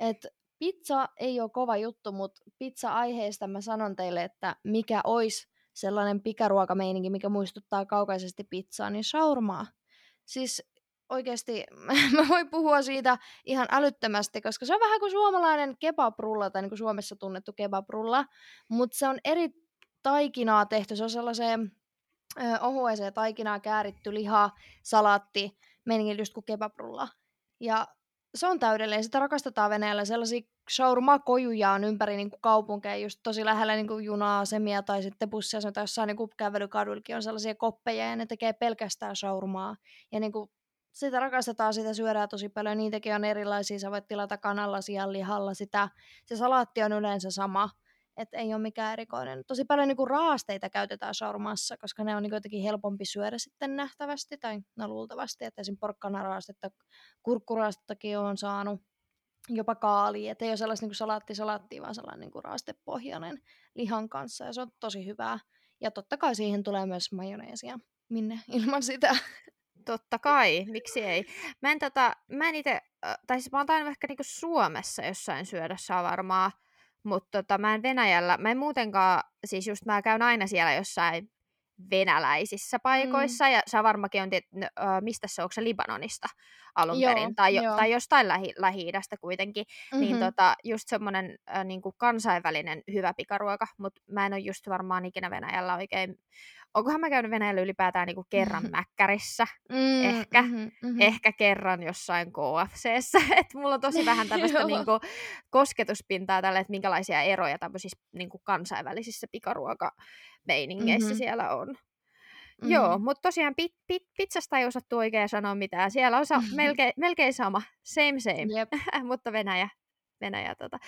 Että pizza ei ole kova juttu, mutta pizza-aiheesta mä sanon teille, että mikä olisi sellainen pikaruokameininki, mikä muistuttaa kaukaisesti pizzaa, niin shaurmaa. Siis oikeasti [LAUGHS] mä voin puhua siitä ihan älyttömästi, koska se on vähän kuin suomalainen kebabrulla, tai niin kuin Suomessa tunnettu kebabrulla, mutta se on eri taikinaa tehty, se on sellaiseen ohueseen taikinaa kääritty liha, salaatti, meiningillä just kuin kebabrulla. Ja se on täydellinen, sitä rakastetaan Venäjällä, sellaisia shaurma-kojuja on ympäri niin kuin kaupunkeja, just tosi lähellä niin kuin juna-asemia tai sitten bussia, tai jossain niin kävelykadullakin on sellaisia koppeja ja ne tekee pelkästään shaurmaa. Ja niin kuin, sitä rakastetaan, sitä syödään tosi paljon, niitäkin on erilaisia, sä voit tilata kanalla, lihalla, sitä, se salaatti on yleensä sama, että ei ole mikään erikoinen. Tosi paljon niin kuin raasteita käytetään shaurmassa, koska ne on niin jotenkin helpompi syödä sitten nähtävästi, tai no luultavasti, että esim. porkkanaraastetta, kurkkuraastettakin on saanut, jopa kaali, että ei ole sellaista niin salaatti salaattia, vaan sellainen niin kuin raastepohjainen lihan kanssa, ja se on tosi hyvää. Ja totta kai siihen tulee myös majoneesia, minne [LAUGHS] ilman sitä. Totta kai, miksi ei. Mä en, tota, mä en itse, tai siis mä oon ehkä niinku Suomessa jossain syödä varmaa, mutta tota, mä en Venäjällä, mä en muutenkaan, siis just mä käyn aina siellä jossain venäläisissä paikoissa, mm. ja sä varmakin on, tiet, no, mistä se onko se Libanonista alun joo, perin, tai, jo, tai jostain lähi, Lähi-idästä kuitenkin, niin mm-hmm. niin tota, just semmoinen äh, niin kansainvälinen hyvä pikaruoka, mutta mä en ole just varmaan ikinä Venäjällä oikein onkohan mä käynyt Venäjällä ylipäätään niinku kerran mm-hmm. mäkkärissä, mm, ehkä, mm-hmm, mm-hmm. ehkä kerran jossain KFCssä, [LAUGHS] että mulla on tosi vähän tämmöistä [LAUGHS] niinku kosketuspintaa tälle, että minkälaisia eroja tämmöisissä niinku kansainvälisissä pikaruokameiningeissä mm-hmm. siellä on. Mm-hmm. Joo, mutta tosiaan pit, pit, pizzasta ei osattu oikein sanoa mitään. Siellä on sa- [LAUGHS] melkein, melkein sama, same same, mutta Venäjä Venäjä. Tota.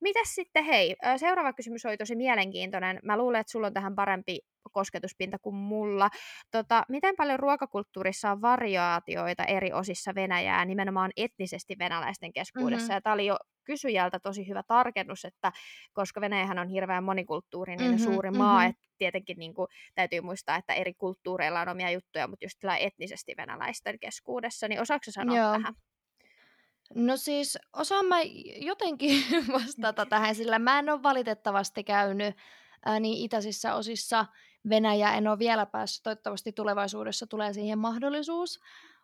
Mitäs sitten, hei, seuraava kysymys oli tosi mielenkiintoinen. Mä luulen, että sulla on tähän parempi kosketuspinta kuin mulla. Tota, miten paljon ruokakulttuurissa on variaatioita eri osissa Venäjää, nimenomaan etnisesti venäläisten keskuudessa? Mm-hmm. Ja tämä oli jo kysyjältä tosi hyvä tarkennus, että koska Venäjähän on hirveän monikulttuurinen mm-hmm, suuri mm-hmm. maa, että tietenkin niin kuin, täytyy muistaa, että eri kulttuureilla on omia juttuja, mutta just etnisesti venäläisten keskuudessa, niin osaako sanoa Joo. tähän? No siis osaan mä jotenkin [LAUGHS] vastata tähän, sillä mä en ole valitettavasti käynyt ää, niin itäisissä osissa Venäjä, en ole vielä päässyt, toivottavasti tulevaisuudessa tulee siihen mahdollisuus.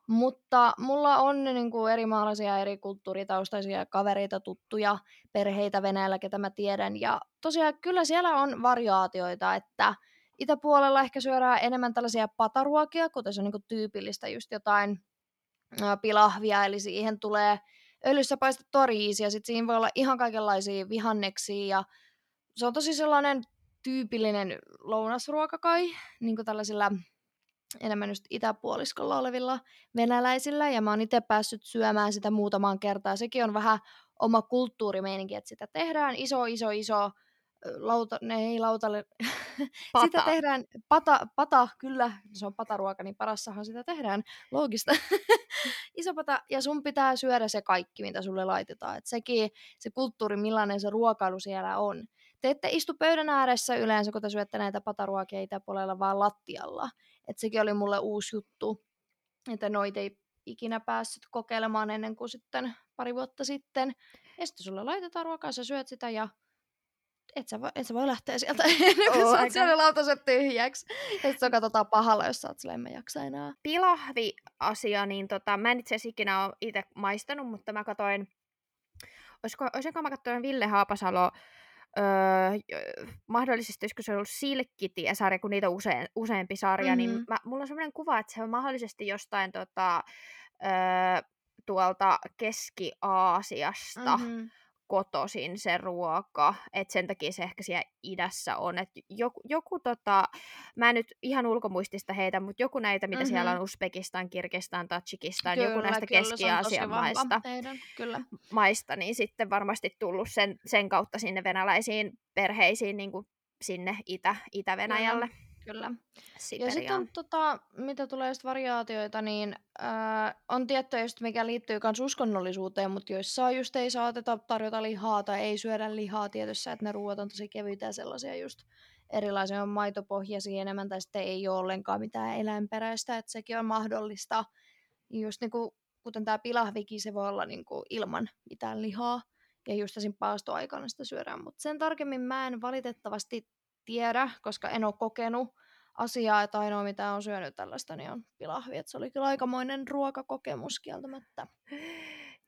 Mutta mulla on niin kuin eri maalaisia, eri kulttuuritaustaisia kavereita, tuttuja, perheitä Venäjällä, ketä mä tiedän. Ja tosiaan kyllä siellä on variaatioita, että itäpuolella ehkä syödään enemmän tällaisia pataruokia, kuten se on niin kuin tyypillistä just jotain pilahvia, eli siihen tulee öljyssä paistettua riisiä, sitten siinä voi olla ihan kaikenlaisia vihanneksia, ja se on tosi sellainen tyypillinen lounasruoka kai, niin kuin tällaisilla enemmän just itäpuoliskolla olevilla venäläisillä, ja mä oon itse päässyt syömään sitä muutamaan kertaan. Sekin on vähän oma kulttuurimeininki, että sitä tehdään iso, iso, iso lauta, ne ei lautalle, pata. [LAUGHS] sitä tehdään, pata, pata, kyllä, se on pataruoka, niin parassahan sitä tehdään, loogista, [LAUGHS] iso pata, ja sun pitää syödä se kaikki, mitä sulle laitetaan, että sekin, se kulttuuri, millainen se ruokailu siellä on. Te ette istu pöydän ääressä yleensä, kun te syötte näitä pataruokia itäpuolella, vaan lattialla, että sekin oli mulle uusi juttu, että noita ei ikinä päässyt kokeilemaan ennen kuin sitten pari vuotta sitten. Ja sitten sulle laitetaan ruokaa, sä syöt sitä ja et sä, voi, et sä voi lähteä sieltä ennen [LAUGHS] kuin oh, sä siellä lautaset tyhjäksi. Ja sit se katsotaan pahalla, jos sä oot silleen, mä jaksa enää. Pilahvi-asia, niin tota, mä en itse asiassa ikinä ole itse maistanut, mutta mä katoin, olisiko, olisiko mä katsoin Ville Haapasalo, öö, mahdollisesti olisiko se ollut Silkkitie-sarja, kun niitä on usein, useampi sarja, niin mm-hmm. niin mä, mulla on sellainen kuva, että se on mahdollisesti jostain tota, öö, tuolta Keski-Aasiasta. Mm-hmm kotosin se ruoka, että sen takia se ehkä siellä idässä on, että joku, joku tota, mä en nyt ihan ulkomuistista heitä, mutta joku näitä, mitä mm-hmm. siellä on Uzbekistan, Kirgistan, Tatsikistan, kyllä, joku näistä Keski-Aasian maista, kyllä. maista, niin sitten varmasti tullut sen, sen kautta sinne venäläisiin perheisiin niin kuin sinne Itä, Itä-Venäjälle. Kyllä. Kyllä. Siperiaan. Ja sitten tota, mitä tulee just variaatioita, niin ää, on tiettyjä just mikä liittyy myös uskonnollisuuteen, mutta joissain just ei saateta tarjota lihaa tai ei syödä lihaa tietyssä, että ne ruoat on tosi kevyitä ja sellaisia just erilaisia on maitopohjaisia enemmän tai sitten ei ole ollenkaan mitään eläinperäistä, että sekin on mahdollista. Just niin kuin, kuten tämä pilahviki, se voi olla niin kuin ilman mitään lihaa ja just siinä paastoaikana sitä syödään, mutta sen tarkemmin mä en valitettavasti tiedä, koska en ole kokenut asiaa, että ainoa mitä on syönyt tällaista niin on pilahvi. Että se oli kyllä aikamoinen ruokakokemus kieltämättä.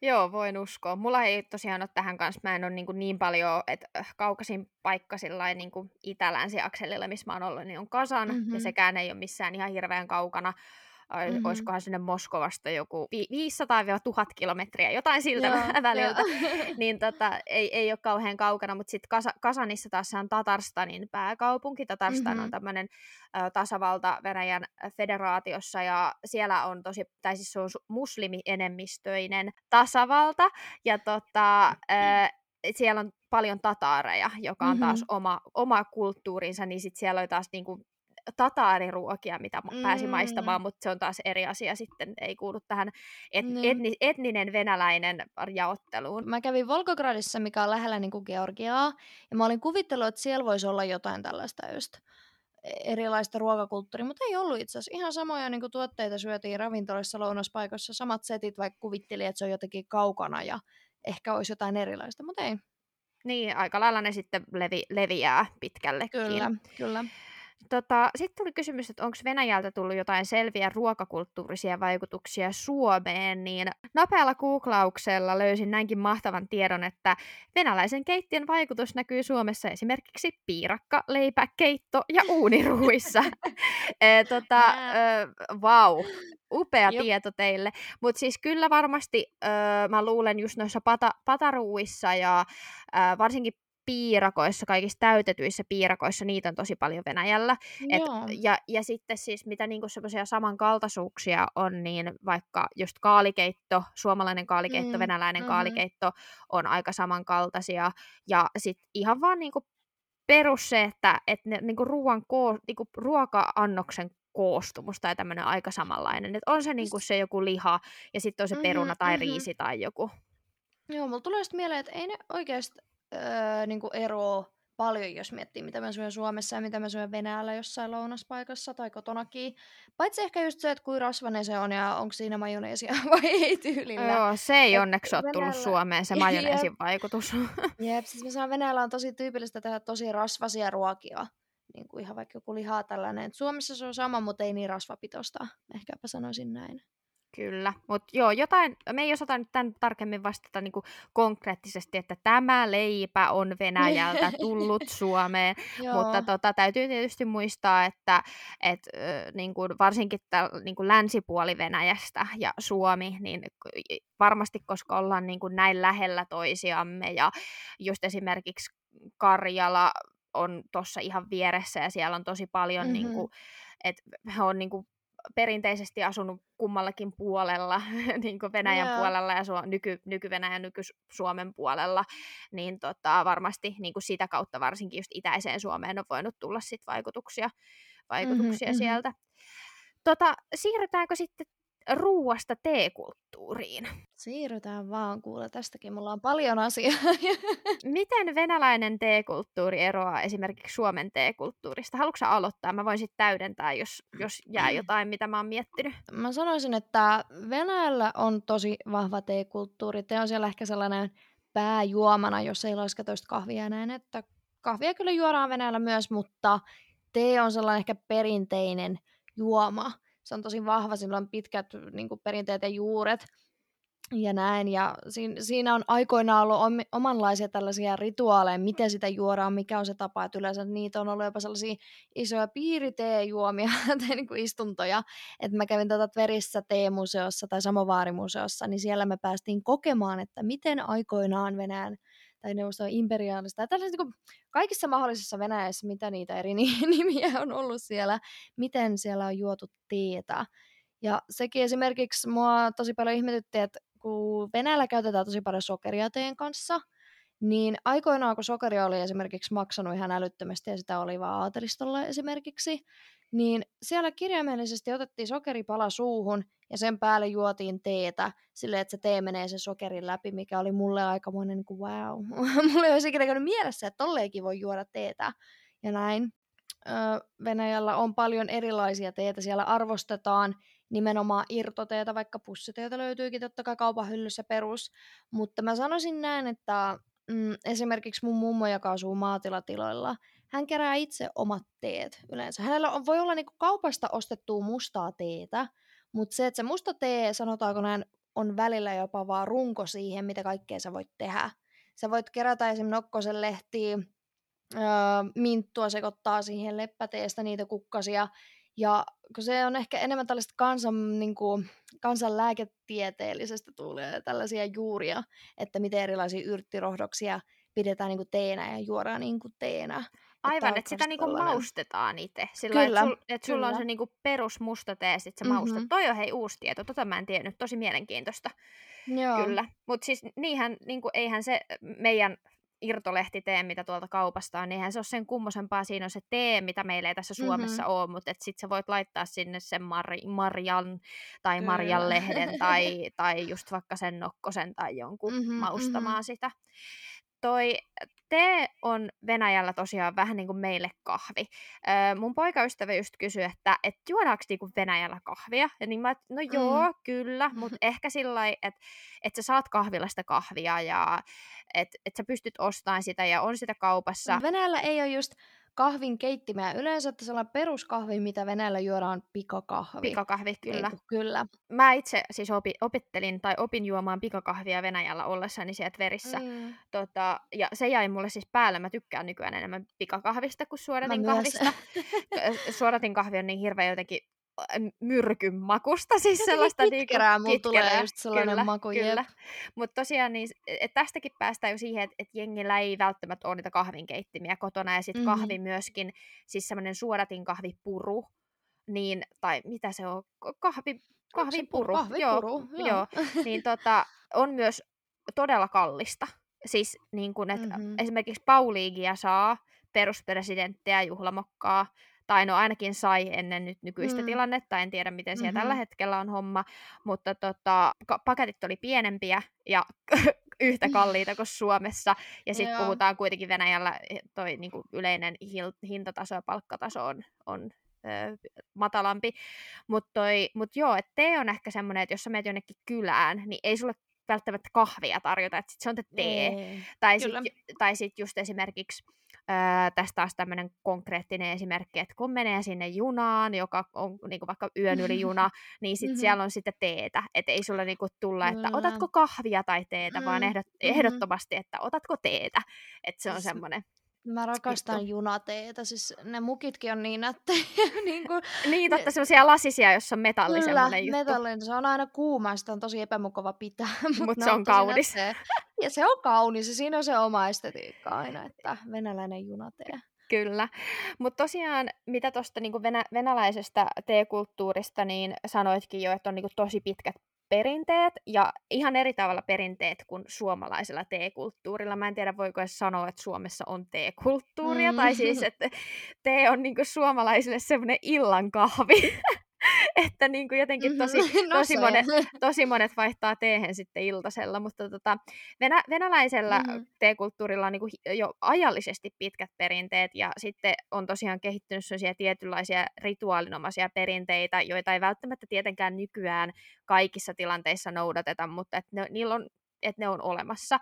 Joo, voin uskoa. Mulla ei tosiaan ole tähän kanssa, mä en ole niin, niin paljon, että äh, kaukasin paikka sillä niin itä-länsi-akselilla, missä mä oon ollut, niin on Kasan, mm-hmm. ja sekään ei ole missään ihan hirveän kaukana mm-hmm. olisikohan sinne Moskovasta joku 500-1000 kilometriä, jotain siltä Joo, [LAUGHS] väliltä, [LAUGHS] niin tota, ei, ei ole kauhean kaukana, mutta sitten Kas- Kasanissa taas on Tatarstanin pääkaupunki. Tatarstan mm-hmm. on tämmöinen tasavalta Venäjän federaatiossa ja siellä on tosi, tai siis se on muslimienemmistöinen tasavalta ja tota, äh, siellä on paljon tataareja, joka on taas mm-hmm. oma, oma kulttuurinsa, niin sitten siellä oli taas niinku tataariruokia, mitä mm. pääsi maistamaan, mutta se on taas eri asia sitten, ei kuulu tähän et, mm. etni, etninen venäläinen jaotteluun. Mä kävin Volgogradissa, mikä on lähellä niin kuin Georgiaa, ja mä olin kuvitellut, että siellä voisi olla jotain tällaista just erilaista ruokakulttuuria, mutta ei ollut itse asiassa. Ihan samoja niin kuin, tuotteita syötiin ravintolassa lounaspaikoissa, samat setit, vaikka kuvitteli, että se on jotenkin kaukana ja ehkä olisi jotain erilaista, mutta ei. Niin, aika lailla ne sitten levi, leviää pitkällekin. Kyllä, kyllä. Tota, Sitten tuli kysymys, että onko Venäjältä tullut jotain selviä ruokakulttuurisia vaikutuksia Suomeen, niin nopealla googlauksella löysin näinkin mahtavan tiedon, että venäläisen keittiön vaikutus näkyy Suomessa esimerkiksi piirakka, leipä, keitto ja uuniruuissa. [LAUGHS] e, tota, e, wow, upea Jop. tieto teille. Mutta siis kyllä varmasti öö, mä luulen just noissa pata, pataruuissa ja öö, varsinkin piirakoissa, kaikissa täytetyissä piirakoissa, niitä on tosi paljon Venäjällä. Et, ja, ja sitten siis mitä niinku semmoisia samankaltaisuuksia on, niin vaikka just kaalikeitto, suomalainen kaalikeitto, mm, venäläinen mm-hmm. kaalikeitto on aika samankaltaisia. Ja sitten ihan vaan niinku perus se, että et ne, niinku ruoan koo, niinku ruoka-annoksen koostumus tai tämmöinen aika samanlainen. Et on se niinku se joku liha ja sitten on se peruna mm-hmm, tai mm-hmm. riisi tai joku. Joo, mulla tulee sitten mieleen, että ei ne oikeasti öö, niin eroa paljon, jos miettii, mitä mä syön Suomessa ja mitä mä syön Venäjällä jossain lounaspaikassa tai kotonakin. Paitsi ehkä just se, että kuinka rasvainen se on ja onko siinä majoneesia [LAUGHS] vai ei tyylillä. Joo, se ei Et onneksi ole Venäjällä... tullut Suomeen, se [LAUGHS] majoneesin jep. vaikutus. [LAUGHS] Jep, siis mä sanon Venäjällä on tosi tyypillistä tehdä tosi rasvasia ruokia. Niin kuin ihan vaikka joku lihaa tällainen. Et Suomessa se on sama, mutta ei niin rasvapitosta. Ehkäpä sanoisin näin. Kyllä, mutta joo, jotain, me ei osata nyt tämän tarkemmin vastata niin konkreettisesti, että tämä leipä on Venäjältä [LAUGHS] tullut Suomeen, mutta tota, täytyy tietysti muistaa, että et, niin kuin varsinkin täl, niin kuin länsipuoli Venäjästä ja Suomi, niin varmasti koska ollaan niin kuin näin lähellä toisiamme ja just esimerkiksi Karjala on tuossa ihan vieressä ja siellä on tosi paljon, mm-hmm. niin kuin, että he on niin kuin perinteisesti asunut kummallakin puolella, [LAUGHS] niin kuin Venäjän yeah. puolella ja nyky, nyky-Venäjän, nyky-Suomen puolella, niin tota, varmasti niin kuin sitä kautta varsinkin just itäiseen Suomeen on voinut tulla sit vaikutuksia, vaikutuksia mm-hmm, sieltä. Tota, siirrytäänkö sitten ruuasta teekulttuuriin. Siirrytään vaan, kuule, tästäkin mulla on paljon asiaa. [LAUGHS] Miten venäläinen teekulttuuri eroaa esimerkiksi Suomen teekulttuurista? Haluatko aloittaa? Mä voin sitten täydentää, jos, jos jää jotain, mitä mä oon miettinyt. Mä sanoisin, että Venäjällä on tosi vahva teekulttuuri. Te on siellä ehkä sellainen pääjuomana, jos ei lasketa kahvia näin, että kahvia kyllä juodaan Venäjällä myös, mutta tee on sellainen ehkä perinteinen juoma se on tosi vahva, sillä on pitkät niin kuin, perinteet ja juuret. ja näin. Ja siinä, on aikoinaan ollut om, omanlaisia tällaisia rituaaleja, miten sitä juodaan, mikä on se tapa, että yleensä niitä on ollut jopa sellaisia isoja piiriteejuomia [LAUGHS] tai niin kuin istuntoja. Että mä kävin tätä Tverissä teemuseossa tai Samovaarimuseossa, niin siellä me päästiin kokemaan, että miten aikoinaan Venäjän tai neuvoston imperiaalista, ja niin kaikissa mahdollisissa Venäjässä, mitä niitä eri [LAUGHS] nimiä on ollut siellä, miten siellä on juotu teetä. Ja sekin esimerkiksi mua tosi paljon ihmetytti, että kun Venäjällä käytetään tosi paljon sokeria teen kanssa, niin aikoinaan kun sokeri oli esimerkiksi maksanut ihan älyttömästi ja sitä oli vaan aatelistolla esimerkiksi, niin siellä kirjaimellisesti otettiin sokeripala suuhun ja sen päälle juotiin teetä silleen, että se tee menee sen sokerin läpi, mikä oli mulle aikamoinen niin kuin, wow. [LAUGHS] mulle ei olisi ikinä käynyt mielessä, että tolleenkin voi juoda teetä ja näin. Venäjällä on paljon erilaisia teitä, siellä arvostetaan nimenomaan irtoteeta, vaikka pussiteeta löytyykin totta kai kaupan hyllyssä perus, mutta mä sanoisin näin, että mm, esimerkiksi mun mummo, joka asuu maatilatiloilla, hän kerää itse omat teet yleensä. Hänellä on, voi olla niinku kaupasta ostettua mustaa teetä, mutta se, että se musta tee, sanotaanko näin, on välillä jopa vaan runko siihen, mitä kaikkea sä voit tehdä. Sä voit kerätä esimerkiksi nokkosen lehtiä, öö, minttua sekoittaa siihen leppäteestä niitä kukkasia, ja kun se on ehkä enemmän tällaista kansan, niin kuin, kansanlääketieteellisestä tulee tällaisia juuria, että miten erilaisia yrttirohdoksia pidetään niin kuin teenä ja juodaan niin kuin teenä. Aivan, että, että sitä niinku maustetaan itse. Sillä kyllä, että sul, et sulla on se niinku perus musta tee, sit sä mm-hmm. maustat. Toi on hei uusi tieto, tota mä en tiennyt, tosi mielenkiintoista. Joo. Kyllä, mutta siis niinhän, niinku, eihän se meidän irtolehti-tee, mitä tuolta kaupasta on, niin eihän se ole sen kummosempaa. Siinä on se tee, mitä meillä ei tässä Suomessa mm-hmm. ole, mutta sitten sä voit laittaa sinne sen mar- Marjan tai Marjan lehden tai, tai just vaikka sen nokkosen tai jonkun mm-hmm, maustamaan mm-hmm. sitä. Toi tee on Venäjällä tosiaan vähän niin kuin meille kahvi. Öö, mun poikaystävä just kysyi, että et juodaanko niinku Venäjällä kahvia? Ja niin mä, no joo, mm. kyllä, mutta [LAUGHS] ehkä sillä että et sä saat kahvilasta kahvia ja että et sä pystyt ostamaan sitä ja on sitä kaupassa. Venäjällä ei ole just kahvin keittimeä. Yleensä että sellainen peruskahvi, mitä Venäjällä juodaan, pikakahvi. Pikakahvi, kyllä. Ei, kyllä. Mä itse siis opi, opettelin tai opin juomaan pikakahvia Venäjällä ollessani siellä Tverissä. Mm. Tota, ja se jäi mulle siis päälle. Mä tykkään nykyään enemmän pikakahvista kuin suodatin kahvista. suodatin kahvi on niin hirveän jotenkin myrkyn makusta, siis Jotenkin sellaista kitkerää, niinku, kitkerää, tulee just sellainen kyllä, maku, kyllä. Mutta tosiaan niin, et tästäkin päästään jo siihen, että et jengillä ei välttämättä ole niitä kahvinkeittimiä kotona, ja sitten mm-hmm. kahvi myöskin, siis semmoinen suodatin kahvipuru, niin, tai mitä se on, kahvi, kahvipuru, kahvipuru joo, joo. joo. [LAUGHS] niin tota, on myös todella kallista. Siis niin kun, että mm-hmm. esimerkiksi Pauliigia saa peruspresidenttiä juhlamokkaa tai no ainakin sai ennen nyt nykyistä mm. tilannetta, en tiedä miten siellä mm-hmm. tällä hetkellä on homma, mutta tota, paketit oli pienempiä ja [LAUGHS] yhtä [LAUGHS] kalliita kuin Suomessa, ja sitten puhutaan kuitenkin Venäjällä eh, toi niin kuin yleinen hintataso ja palkkataso on, on matalampi, mutta mut joo, että tee on ehkä semmoinen, että jos sä menet jonnekin kylään, niin ei sulle välttämättä kahvia tarjota, että sit se on te tee. Ei, tai sitten sit just esimerkiksi Öö, tästä taas tämmöinen konkreettinen esimerkki, että kun menee sinne junaan, joka on niin kuin vaikka yön yli juna, [LAUGHS] niin sit mm-hmm. siellä on sitten teetä. Että ei sulle niin kuin tulla, että otatko kahvia tai teetä, mm-hmm. vaan ehdot, mm-hmm. ehdottomasti, että otatko teetä. Että se on semmoinen Mä rakastan Vittu. junateetä, siis ne mukitkin on niin nättejä. [LAUGHS] niin, kuin, niin, totta, semmoisia lasisia, jossa on metalli Kyllä, juttu. metallinen, se on aina kuuma, sitä on tosi epämukava pitää. [LAUGHS] Mutta Mut se on, kaunis. Ja se on kaunis, ja siinä on se oma estetiikka aina, että venäläinen junatee. Kyllä. Mutta tosiaan, mitä tuosta niinku venä- venäläisestä teekulttuurista, niin sanoitkin jo, että on niinku tosi pitkät perinteet ja ihan eri tavalla perinteet kuin suomalaisella teekulttuurilla. Mä en tiedä, voiko edes sanoa, että Suomessa on teekulttuuria, mm. tai siis, että tee on niinku suomalaisille semmoinen illan kahvi. [LAUGHS] [LAUGHS] että niin kuin jotenkin tosi, mm-hmm. [LAUGHS] no tosi, monet, [LAUGHS] tosi monet vaihtaa teehen sitten iltasella, mutta tota, venä, venäläisellä mm-hmm. teekulttuurilla on niin kuin jo ajallisesti pitkät perinteet ja sitten on tosiaan kehittynyt sellaisia tietynlaisia rituaalinomaisia perinteitä, joita ei välttämättä tietenkään nykyään kaikissa tilanteissa noudateta, mutta että ne, niillä on, että ne on olemassa.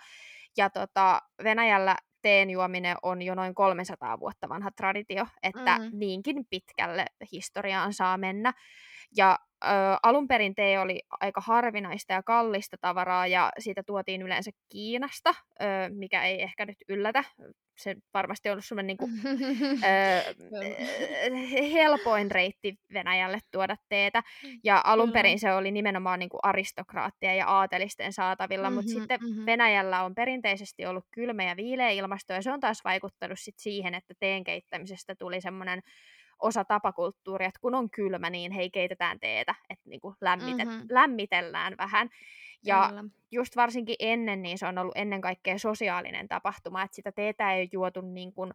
Ja tota, Venäjällä teen juominen on jo noin 300 vuotta vanha traditio, että mm. niinkin pitkälle historiaan saa mennä. Ja ö, alun perin tee oli aika harvinaista ja kallista tavaraa ja siitä tuotiin yleensä Kiinasta, ö, mikä ei ehkä nyt yllätä. Se varmasti on ollut semmoinen niin helpoin reitti Venäjälle tuoda teetä. Ja alun perin se oli nimenomaan niin kuin aristokraattia ja aatelisten saatavilla, mm-hmm, mutta sitten mm-hmm. Venäjällä on perinteisesti ollut kylmä ja viileä ilmasto ja se on taas vaikuttanut sit siihen, että teen keittämisestä tuli semmoinen osa tapakulttuuria, että kun on kylmä, niin hei, keitetään teetä, että niin kuin lämmite- mm-hmm. lämmitellään vähän. Ja Kyllä. just varsinkin ennen, niin se on ollut ennen kaikkea sosiaalinen tapahtuma, että sitä teetä ei juotu niin kuin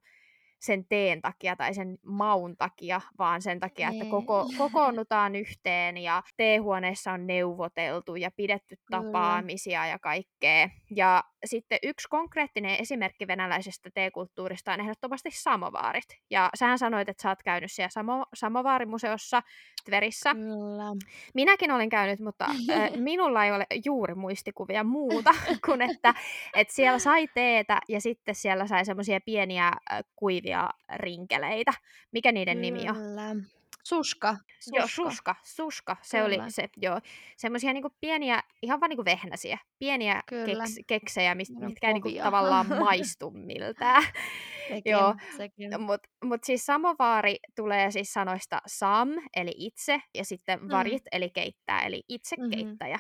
sen teen takia tai sen maun takia, vaan sen takia, että koko, niin. kokoonnutaan yhteen ja teehuoneessa on neuvoteltu ja pidetty tapaamisia ja kaikkea. Ja sitten yksi konkreettinen esimerkki venäläisestä teekulttuurista on ehdottomasti samovaarit. Ja sähän sanoit, että sä oot käynyt siellä samo- samovaarimuseossa Tverissä. Kyllä. Minäkin olen käynyt, mutta äh, [LAUGHS] minulla ei ole juuri muistikuvia muuta [LAUGHS] kuin, että, että siellä sai teetä ja sitten siellä sai semmoisia pieniä äh, kuivia rinkeleitä. Mikä niiden Kyllä. nimi on? Suska. suska. Joo, suska. Suska. Se Kyllä. oli se, joo. Semmoisia niinku pieniä, ihan vaan niinku vehnäsiä. Pieniä keks, keksejä, mit, mitkä ei niinku tavallaan [LAUGHS] maistu miltään. [LAUGHS] Sekin, joo. Sekin. Mut, mut siis samovaari tulee siis sanoista sam, eli itse, ja sitten mm. varit, mm. eli keittää, eli itse mm-hmm. keittäjä.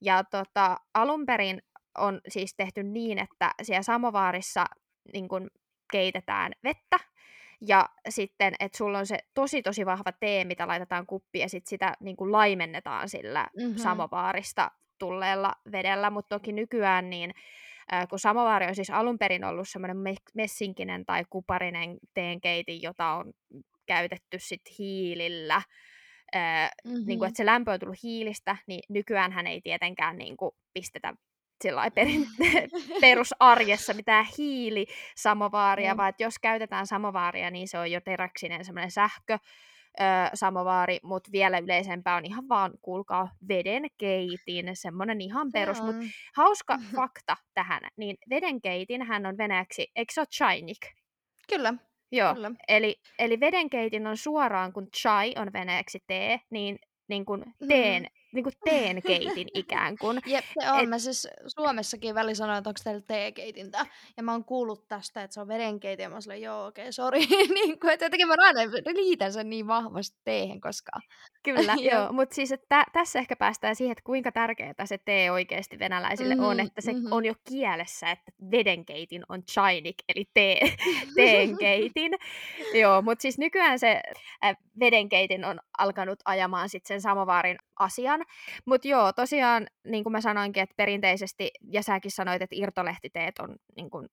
Ja tota, alun perin on siis tehty niin, että siellä samovaarissa niin kun keitetään vettä, ja sitten, että sulla on se tosi tosi vahva tee, mitä laitetaan kuppiin, ja sitten sitä niin kuin laimennetaan sillä mm-hmm. samovaarista tulleella vedellä, mutta toki nykyään niin äh, kun samovaari on siis alun perin ollut semmoinen messinkinen tai kuparinen teenkeitin, jota on käytetty sitten hiilillä, äh, mm-hmm. niin kuin, että se lämpö on tullut hiilistä, niin nykyään hän ei tietenkään niin kuin, pistetä perin, [LAUGHS] [LAUGHS] perusarjessa mitään hiilisamovaaria, mm. vaan että jos käytetään samovaaria, niin se on jo teräksinen semmoinen sähkö, ö, samovaari, mutta vielä yleisempää on ihan vaan, kuulkaa, vedenkeitin, semmoinen ihan perus, mutta hauska [LAUGHS] fakta tähän, niin vedenkeitin hän on venäjäksi, eikö se ole chainik? Kyllä. Joo, Kyllä. Eli, eli vedenkeitin on suoraan, kun chai on venäjäksi tee, niin, niin kuin teen mm niin kuin teenkeitin ikään kuin. Jep, se on. Et... Mä siis Suomessakin väli sanoin, että onko teillä teekeitintä. Ja mä oon kuullut tästä, että se on vedenkeitin. Ja mä sanoin, joo, okei, okay, sori. [LAUGHS] niin kuin, että jotenkin mä aina liitän sen niin vahvasti teehen, koska... [LAUGHS] Kyllä, joo. Mutta siis että tässä ehkä päästään siihen, että kuinka tärkeää se tee oikeasti venäläisille mm-hmm, on. Että se mm-hmm. on jo kielessä, että vedenkeitin on chainik, eli tee, [LAUGHS] teenkeitin. joo, mutta siis nykyään se äh, vedenkeitin on alkanut ajamaan sitten sen samovaarin asian. Mutta joo, tosiaan, niin kuin mä sanoinkin, että perinteisesti, ja säkin sanoit, että irtolehtiteet on niin kuin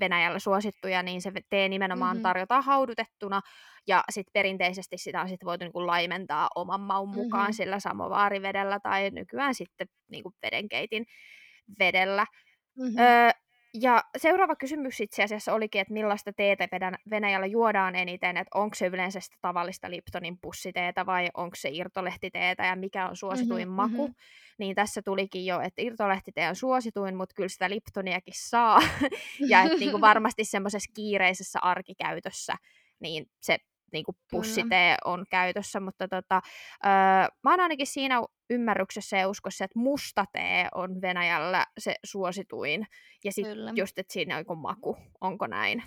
Venäjällä suosittuja, niin se tee nimenomaan mm-hmm. tarjotaan haudutettuna, ja sitten perinteisesti sitä on sit voitu niin kuin laimentaa oman maun mukaan mm-hmm. sillä samovaarivedellä, tai nykyään sitten niin kuin vedenkeitin vedellä. Mm-hmm. Öö, ja seuraava kysymys itse asiassa olikin, että millaista teetä Venäjällä juodaan eniten, että onko se yleensä sitä tavallista Liptonin pussiteetä vai onko se irtolehtiteetä ja mikä on suosituin mm-hmm, maku. Mm-hmm. Niin tässä tulikin jo, että irtolehtitee on suosituin, mutta kyllä sitä Liptoniakin saa. [LAUGHS] ja että niin kuin [LAUGHS] varmasti semmoisessa kiireisessä arkikäytössä niin se niin kuin pussitee on käytössä, mutta tota, öö, mä oon ainakin siinä ymmärryksessä ja uskossa, että musta tee on Venäjällä se suosituin, ja sitten just, että siinä on joku maku, onko näin?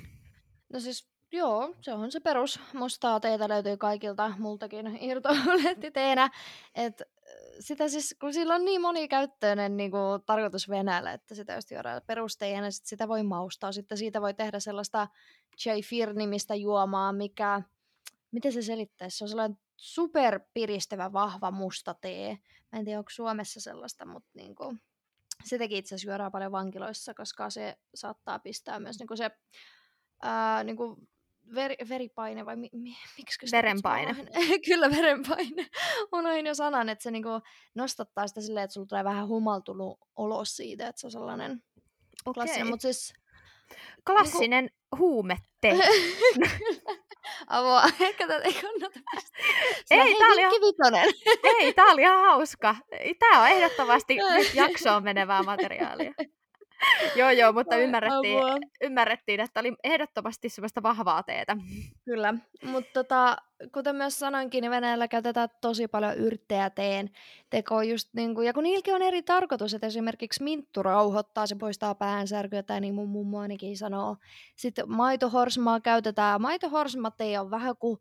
No siis Joo, se on se perus. Mustaa teetä löytyy kaikilta, multakin [LAUGHS] irtolehtiteenä. Et sitä siis, kun sillä on niin monikäyttöinen niin kuin, tarkoitus Venäjällä, että sitä just juodaan perusteenä, sit sitä voi maustaa. Sitten siitä voi tehdä sellaista Chai-Fir-nimistä juomaa, mikä miten se selittäisi? Se on sellainen superpiristävä, vahva musta tee. Mä en tiedä, onko Suomessa sellaista, mutta niin kuin, sitäkin itse asiassa juodaan paljon vankiloissa, koska se saattaa pistää myös niin kuin se ää, niin kuin ver, veripaine vai mi, mi, [LAUGHS] miksi Verenpaine. [LAUGHS] Kyllä, verenpaine. [LAUGHS] Unohin jo sanan, että se niinku nostattaa sitä silleen, että sulla tulee vähän humaltunut olo siitä, että se on sellainen okay. klassinen. Mutta siis, klassinen niinku... huumette. [LAUGHS] Avoa. Ehkä tätä ei kannata pistää. Ei, tää oli, ihan... ei, tää oli ihan hauska. Tää on ehdottomasti nyt [LAUGHS] jaksoon menevää materiaalia. [LAUGHS] joo, joo, mutta ymmärrettiin, apua. ymmärrettiin, että oli ehdottomasti semmoista vahvaa teetä. Kyllä, mutta tota, kuten myös sanoinkin, niin Venäjällä käytetään tosi paljon yrttejä teen tekoon just niin kuin, ja kun niilläkin on eri tarkoitus, että esimerkiksi minttu rauhoittaa, se poistaa päänsärkyä, tai niin mun mummo ainakin sanoo. Sitten maitohorsmaa käytetään, maitohorsmatee on vähän kuin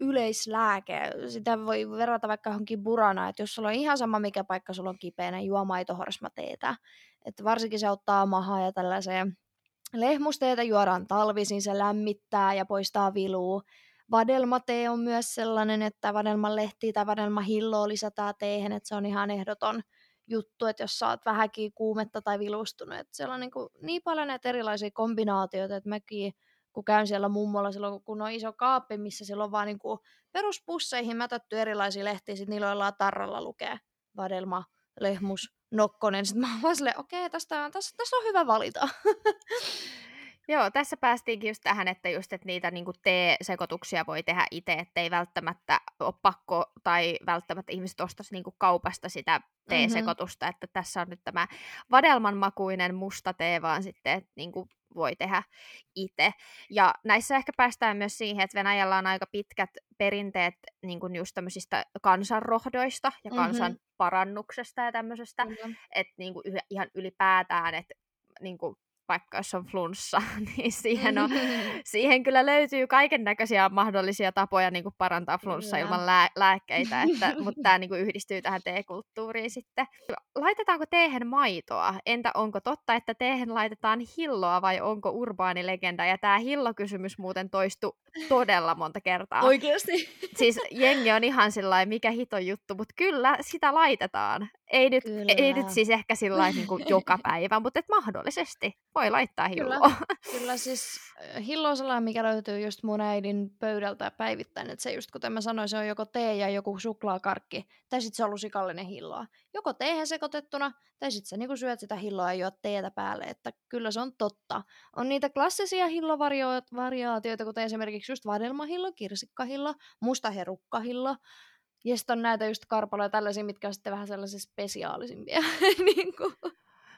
yleislääke. Sitä voi verrata vaikka johonkin burana, että jos sulla on ihan sama mikä paikka sulla on kipeänä, juo maitohorsmateetä. Että varsinkin se auttaa mahaa ja tällaiseen lehmusteetä juodaan talvisin, se lämmittää ja poistaa viluu. Vadelmatee on myös sellainen, että vadelman lehtiä tai vadelman hilloa lisätään teehen, että se on ihan ehdoton juttu, että jos saat vähänkin kuumetta tai vilustunut, että siellä on niin, kuin niin paljon näitä erilaisia kombinaatioita, että mäkin kun käyn siellä mummolla silloin, kun on iso kaappi, missä siellä on vaan niin kuin peruspusseihin mätätty erilaisia lehtiä, sitten niillä on tarralla lukee vadelma, lehmus, nokkonen. Sitten mä oon vaan silleen, okei, tästä, tästä, tästä on hyvä valita. [LAUGHS] Joo, tässä päästiinkin just tähän, että just, että niitä niin tee-sekoituksia voi tehdä itse, ettei välttämättä ole pakko tai välttämättä ihmiset ostaisi niin kaupasta sitä tee-sekoitusta, mm-hmm. että tässä on nyt tämä vadelman makuinen musta tee, vaan sitten että niin voi tehdä itse. Ja näissä ehkä päästään myös siihen, että Venäjällä on aika pitkät perinteet niin kuin just tämmöisistä kansanrohdoista ja mm-hmm. kansan parannuksesta ja tämmöisestä, mm-hmm. että niin kuin ihan ylipäätään, että niin kuin vaikka jos on flunssa, [LAUGHS] niin siihen, on, [LAUGHS] siihen kyllä löytyy kaiken näköisiä mahdollisia tapoja niin kuin parantaa flunssa ilman lää- lääkkeitä, että, [LAUGHS] mutta tämä niin kuin yhdistyy tähän teekulttuuriin sitten. Laitetaanko teehen maitoa? Entä onko totta, että teehen laitetaan hilloa vai onko urbaani legenda? Ja tämä hillokysymys muuten toistu todella monta kertaa. Oikeasti? Siis jengi on ihan sillä mikä hiton juttu, mutta kyllä sitä laitetaan. Ei nyt, ei nyt siis ehkä sillä niin joka päivä, mutta et mahdollisesti voi laittaa hilloa. Kyllä, [LAUGHS] kyllä siis äh, hilloa mikä löytyy just mun äidin pöydältä päivittäin, että se just kuten mä sanoin, se on joko tee ja joku suklaakarkki, tai sitten se on lusikallinen hilloa. Joko teehen sekoitettuna, tai sitten sä niinku syöt sitä hilloa ja juot teetä päälle, että kyllä se on totta. On niitä klassisia hillovariaatioita, kuten esimerkiksi just vadelmahillo, kirsikkahillo, mustaherukkahillo, ja sitten on näitä just karpaloja tällaisia, mitkä on sitten vähän sellaisia spesiaalisimpia. [LAUGHS] niin kuin.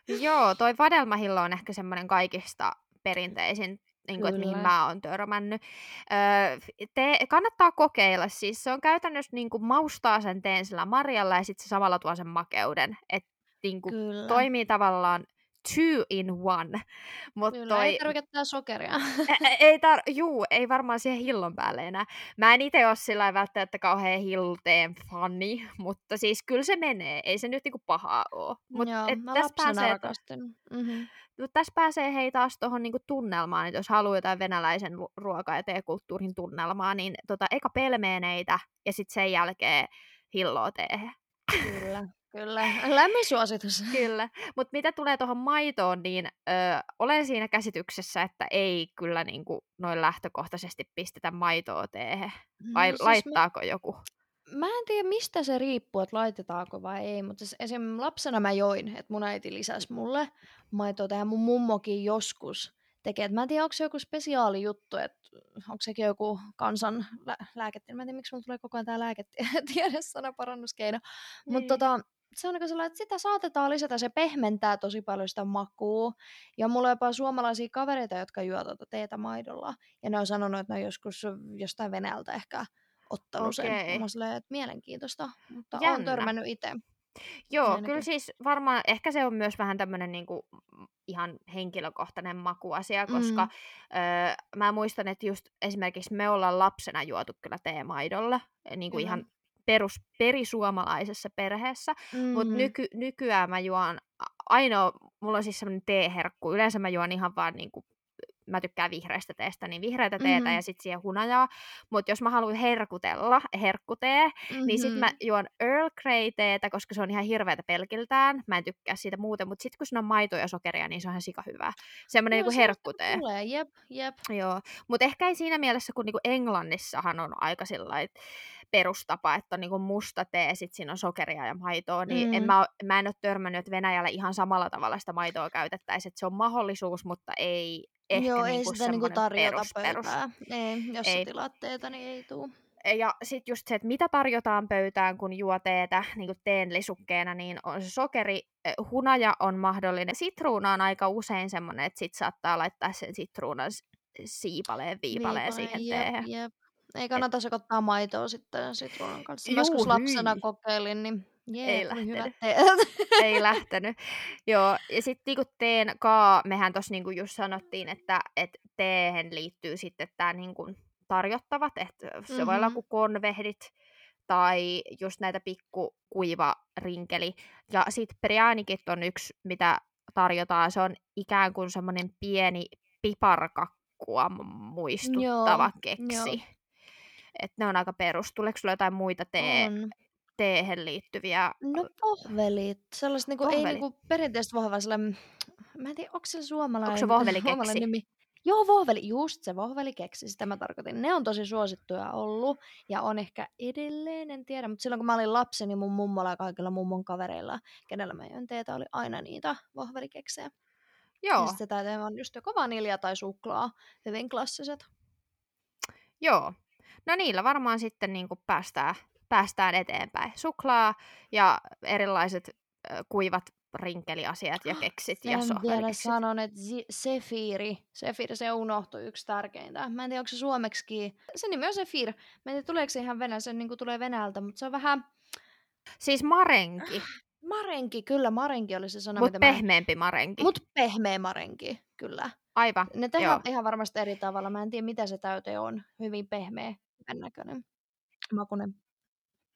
Joo, toi vadelmahillo on ehkä semmoinen kaikista perinteisin niin kuin, että mihin mä oon törmännyt. Öö, te, kannattaa kokeilla, siis se on käytännössä niin kuin, maustaa sen teen sillä marjalla ja sitten se samalla tuo sen makeuden. Että niin kuin, toimii tavallaan two in one. Mut Kyllä, toi... ei tarvitse käyttää sokeria. ei, ei tar- juu, ei varmaan siihen hillon päälle enää. Mä en itse ole sillä välttämättä kauhean hilteen fani, mutta siis kyllä se menee. Ei se nyt niinku pahaa ole. Mut Joo, et mä tässä pääsee, mm-hmm. Mut tässä pääsee hei taas tuohon niinku tunnelmaan, että jos haluaa jotain venäläisen ruoka- ja teekulttuurin tunnelmaa, niin tota, eka pelmeeneitä ja sitten sen jälkeen hilloa teehe. Kyllä. Kyllä, lämmin suositus. Kyllä, mutta mitä tulee tuohon maitoon, niin ö, olen siinä käsityksessä, että ei kyllä niin kuin, noin lähtökohtaisesti pistetä maitoa teehe. Vai no, siis laittaako mä... joku? Mä en tiedä, mistä se riippuu, että laitetaanko vai ei, mutta siis esim. lapsena mä join, että mun äiti lisäsi mulle maitoa ja mun mummokin joskus tekee. Et mä en tiedä, onko se joku spesiaali juttu, että onko sekin joku kansan lä- lääketiede. Mä en tiedä, miksi mulla tulee koko ajan tää lääketiede [LAUGHS] sana parannuskeino. Niin. Mutta tota, se on niin sellainen, että sitä saatetaan lisätä, se pehmentää tosi paljon sitä makua. Ja mulla on jopa suomalaisia kavereita, jotka juo tuota teetä maidolla. Ja ne on sanonut, että ne on joskus jostain Venäjältä ehkä ottanut okay. sen. Mä silleen, että mielenkiintoista, mutta Jännä. olen törmännyt itse. Joo, Ainakin. kyllä siis varmaan, ehkä se on myös vähän tämmöinen niinku ihan henkilökohtainen makuasia, koska mm. öö, mä muistan, että just esimerkiksi me ollaan lapsena juotu kyllä teemaidolla, niin kuin ihan perus, perisuomalaisessa perheessä, mm-hmm. mutta nyky, nykyään mä juon, ainoa, mulla on siis semmoinen teeherkku, yleensä mä juon ihan vaan niinku mä tykkään vihreästä teestä, niin vihreätä teetä mm-hmm. ja sitten siihen hunajaa. Mutta jos mä haluan herkutella, herkkutee, mm-hmm. niin sitten mä juon Earl Grey teetä, koska se on ihan hirveätä pelkiltään. Mä en tykkää siitä muuten, mutta sitten kun siinä on maitoa ja sokeria, niin se on ihan sika hyvä. Semmoinen no, niinku herkkutee. Tulee, jep, jep. Joo, mutta ehkä ei siinä mielessä, kun niinku Englannissahan on aika sillä perustapa, että on niinku musta tee, sit siinä on sokeria ja maitoa, niin mm. en mä, mä en ole törmännyt, että Venäjällä ihan samalla tavalla sitä maitoa käytettäisiin, että se on mahdollisuus, mutta ei ehkä Joo, niinku ei sitä niinku tarjota perus, perus. Ei, jos ei. teetä, niin ei tuu. ja sitten just se, että mitä tarjotaan pöytään, kun juo teetä niin kuin teen lisukkeena, niin on se sokeri, eh, hunaja on mahdollinen. Sitruuna on aika usein semmoinen, että sit saattaa laittaa sen sitruunan siipaleen, viipaleen siihen jep, teehen. jep. Ei kannata sekoittaa maitoa sitten sitruunan kanssa. Juu, joskus lapsena hyi. kokeilin, niin jee, Ei lähtenyt. Ei lähtenyt. Joo, ja sitten niinku teen kaa, mehän tuossa niinku just sanottiin, että et teehen liittyy sitten tämä niinku tarjottavat, että se voi olla Mhm. kuin konvehdit tai just näitä pikku kuiva rinkeli. Ja sitten präänikit on yksi, mitä tarjotaan. Se on ikään kuin semmoinen pieni piparkakkua muistuttava Joo, keksi. joo. Et ne on aika perus. Tuleeko sulla jotain muita tee, On. teehen liittyviä? No vohvelit. Sellaiset niinku, ei Vohvelit. niinku perinteistä vohvaa sellainen, mä en tiedä, onko se suomalainen, Onko se [LAUGHS] suomalainen nimi. Joo, vohveli, just se vohvelikeksi, sitä mä tarkoitin. Ne on tosi suosittuja ollut ja on ehkä edelleen, en tiedä, mutta silloin kun mä olin lapsi, niin mun mummolla ja kaikilla mummon kavereilla, kenellä mä join teetä, oli aina niitä vohvelikeksejä. Ja Joo, sit se täytyy on just joko vanilja tai suklaa, hyvin klassiset. joo. No niillä varmaan sitten niin kuin päästään, päästään eteenpäin. Suklaa ja erilaiset ö, kuivat rinkeliasiat ja keksit ja Sen vielä sohvelikeksit. sanon, että sefiiri, sefiiri, se unohtui yksi tärkeintä. Mä en tiedä, onko se suomeksi. Se nimi on sefir. Mä en tiedä, tuleeko se ihan Venäjä, se niin tulee Venäjältä, mutta se on vähän Siis marenki, marenki, kyllä marenki oli se sana, mutta mitä mä... pehmeämpi marenki. Mut pehmeä marenki, kyllä. Aivan, Ne joo. tehdään ihan varmasti eri tavalla. Mä en tiedä, mitä se täyte on. Hyvin pehmeä, hyvän näköinen. Makunen.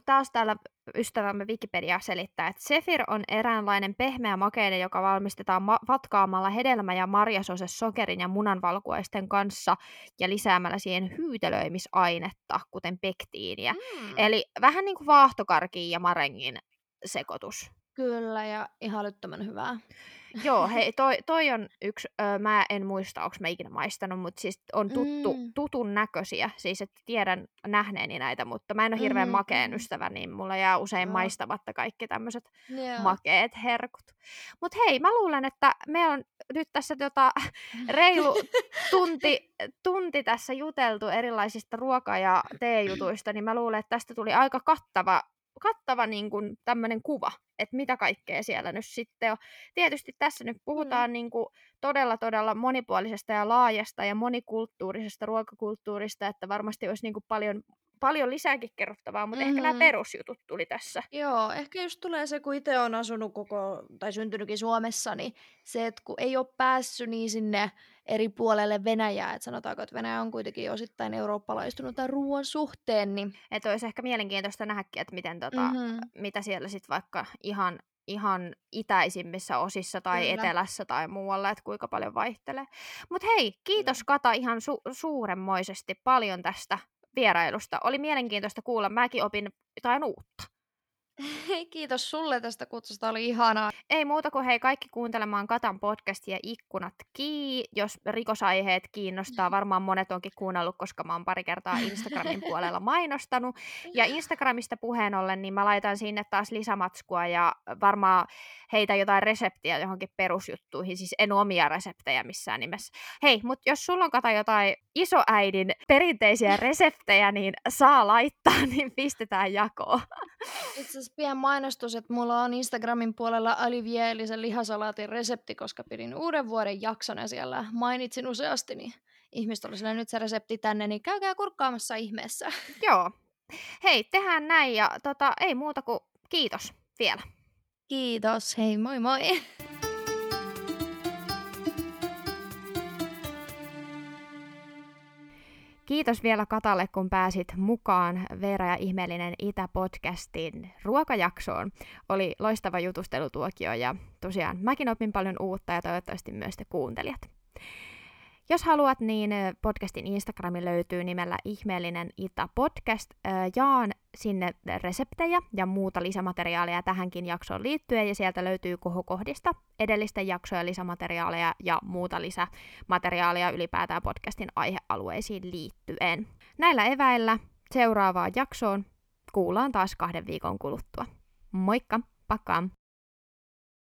Taas täällä ystävämme Wikipedia selittää, että sefir on eräänlainen pehmeä makeine, joka valmistetaan ma- vatkaamalla hedelmä- ja marjasose sokerin ja munanvalkuaisten kanssa ja lisäämällä siihen hyytelöimisainetta, kuten pektiiniä. Mm. Eli vähän niin kuin vaahtokarkin ja marengin sekoitus. Kyllä, ja ihan älyttömän hyvää. Joo, hei, [LAUGHS] toi, toi on yksi, ö, mä en muista, onko mä ikinä maistanut, mutta siis on tuttu, Mm. tutun näköisiä, siis että tiedän nähneeni näitä, mutta mä en ole hirveän Mhm, makeen mhm. ystävä, niin mulla jää usein Joo. maistamatta kaikki tämmöiset Joo. makeet herkut. Mutta hei, mä luulen, että me on nyt tässä tota, [LAUGHS] reilu tunti, tunti tässä juteltu erilaisista ruoka- ja teejutuista, niin mä luulen, että tästä tuli aika kattava, kattava niin kuin tämmöinen kuva, että mitä kaikkea siellä nyt sitten on. Tietysti tässä nyt puhutaan niin kuin todella, todella monipuolisesta ja laajasta ja monikulttuurisesta ruokakulttuurista, että varmasti olisi niin kuin paljon, paljon lisääkin kerrottavaa, mutta ehkä nämä Mhm. perusjutut tuli tässä. Joo, ehkä just tulee se, kun itse on asunut koko, tai syntynytkin Suomessa, niin se, että kun ei ole päässyt niin sinne eri puolelle Venäjää, että sanotaanko, että Venäjä on kuitenkin osittain eurooppalaistunut tämän ruoan suhteen, niin Että olisi ehkä mielenkiintoista nähdäkin, että miten tota, mm-hmm. mitä siellä sitten vaikka ihan, ihan itäisimmissä osissa tai Kyllä. etelässä tai muualla, että kuinka paljon vaihtelee. Mutta hei, kiitos Kata ihan su- suuremmoisesti paljon tästä vierailusta. Oli mielenkiintoista kuulla, mäkin opin jotain uutta. Kiitos sulle tästä kutsusta, oli ihanaa. Ei muuta kuin hei kaikki kuuntelemaan Katan podcastia Ikkunat kii, jos rikosaiheet kiinnostaa. [LAUGHS] Varmaan monet onkin kuunnellut, koska mä oon pari kertaa Instagramin puolella [LAUGHS] mainostanut. Ja Instagramista puheen ollen, niin mä laitan sinne taas lisämatskua ja varmaan heitä jotain reseptiä johonkin perusjuttuihin. Siis en omia reseptejä missään nimessä. Hei, mutta jos sulla on kata jotain isoäidin perinteisiä [LAUGHS] reseptejä, niin saa laittaa, niin pistetään jakoon. Itse asiassa pian mainostus, että mulla on Instagramin puolella Alivielisen lihasalaatin resepti, koska pidin uuden vuoden jakson ja siellä mainitsin useasti, niin ihmiset oli nyt se resepti tänne, niin käykää kurkkaamassa ihmeessä. [LAUGHS] Joo. Hei, tehdään näin ja tota, ei muuta kuin kiitos vielä. Kiitos, hei moi moi! Kiitos vielä Katalle, kun pääsit mukaan Veera ja ihmeellinen Itä-podcastin ruokajaksoon. Oli loistava jutustelutuokio ja tosiaan mäkin opin paljon uutta ja toivottavasti myös te kuuntelijat. Jos haluat, niin podcastin Instagrami löytyy nimellä Ihmeellinen Itä Podcast. Jaan sinne reseptejä ja muuta lisämateriaalia tähänkin jaksoon liittyen, ja sieltä löytyy kohokohdista edellisten jaksojen lisämateriaaleja ja muuta lisämateriaalia ylipäätään podcastin aihealueisiin liittyen. Näillä eväillä seuraavaan jaksoon kuullaan taas kahden viikon kuluttua. Moikka, pakkaan!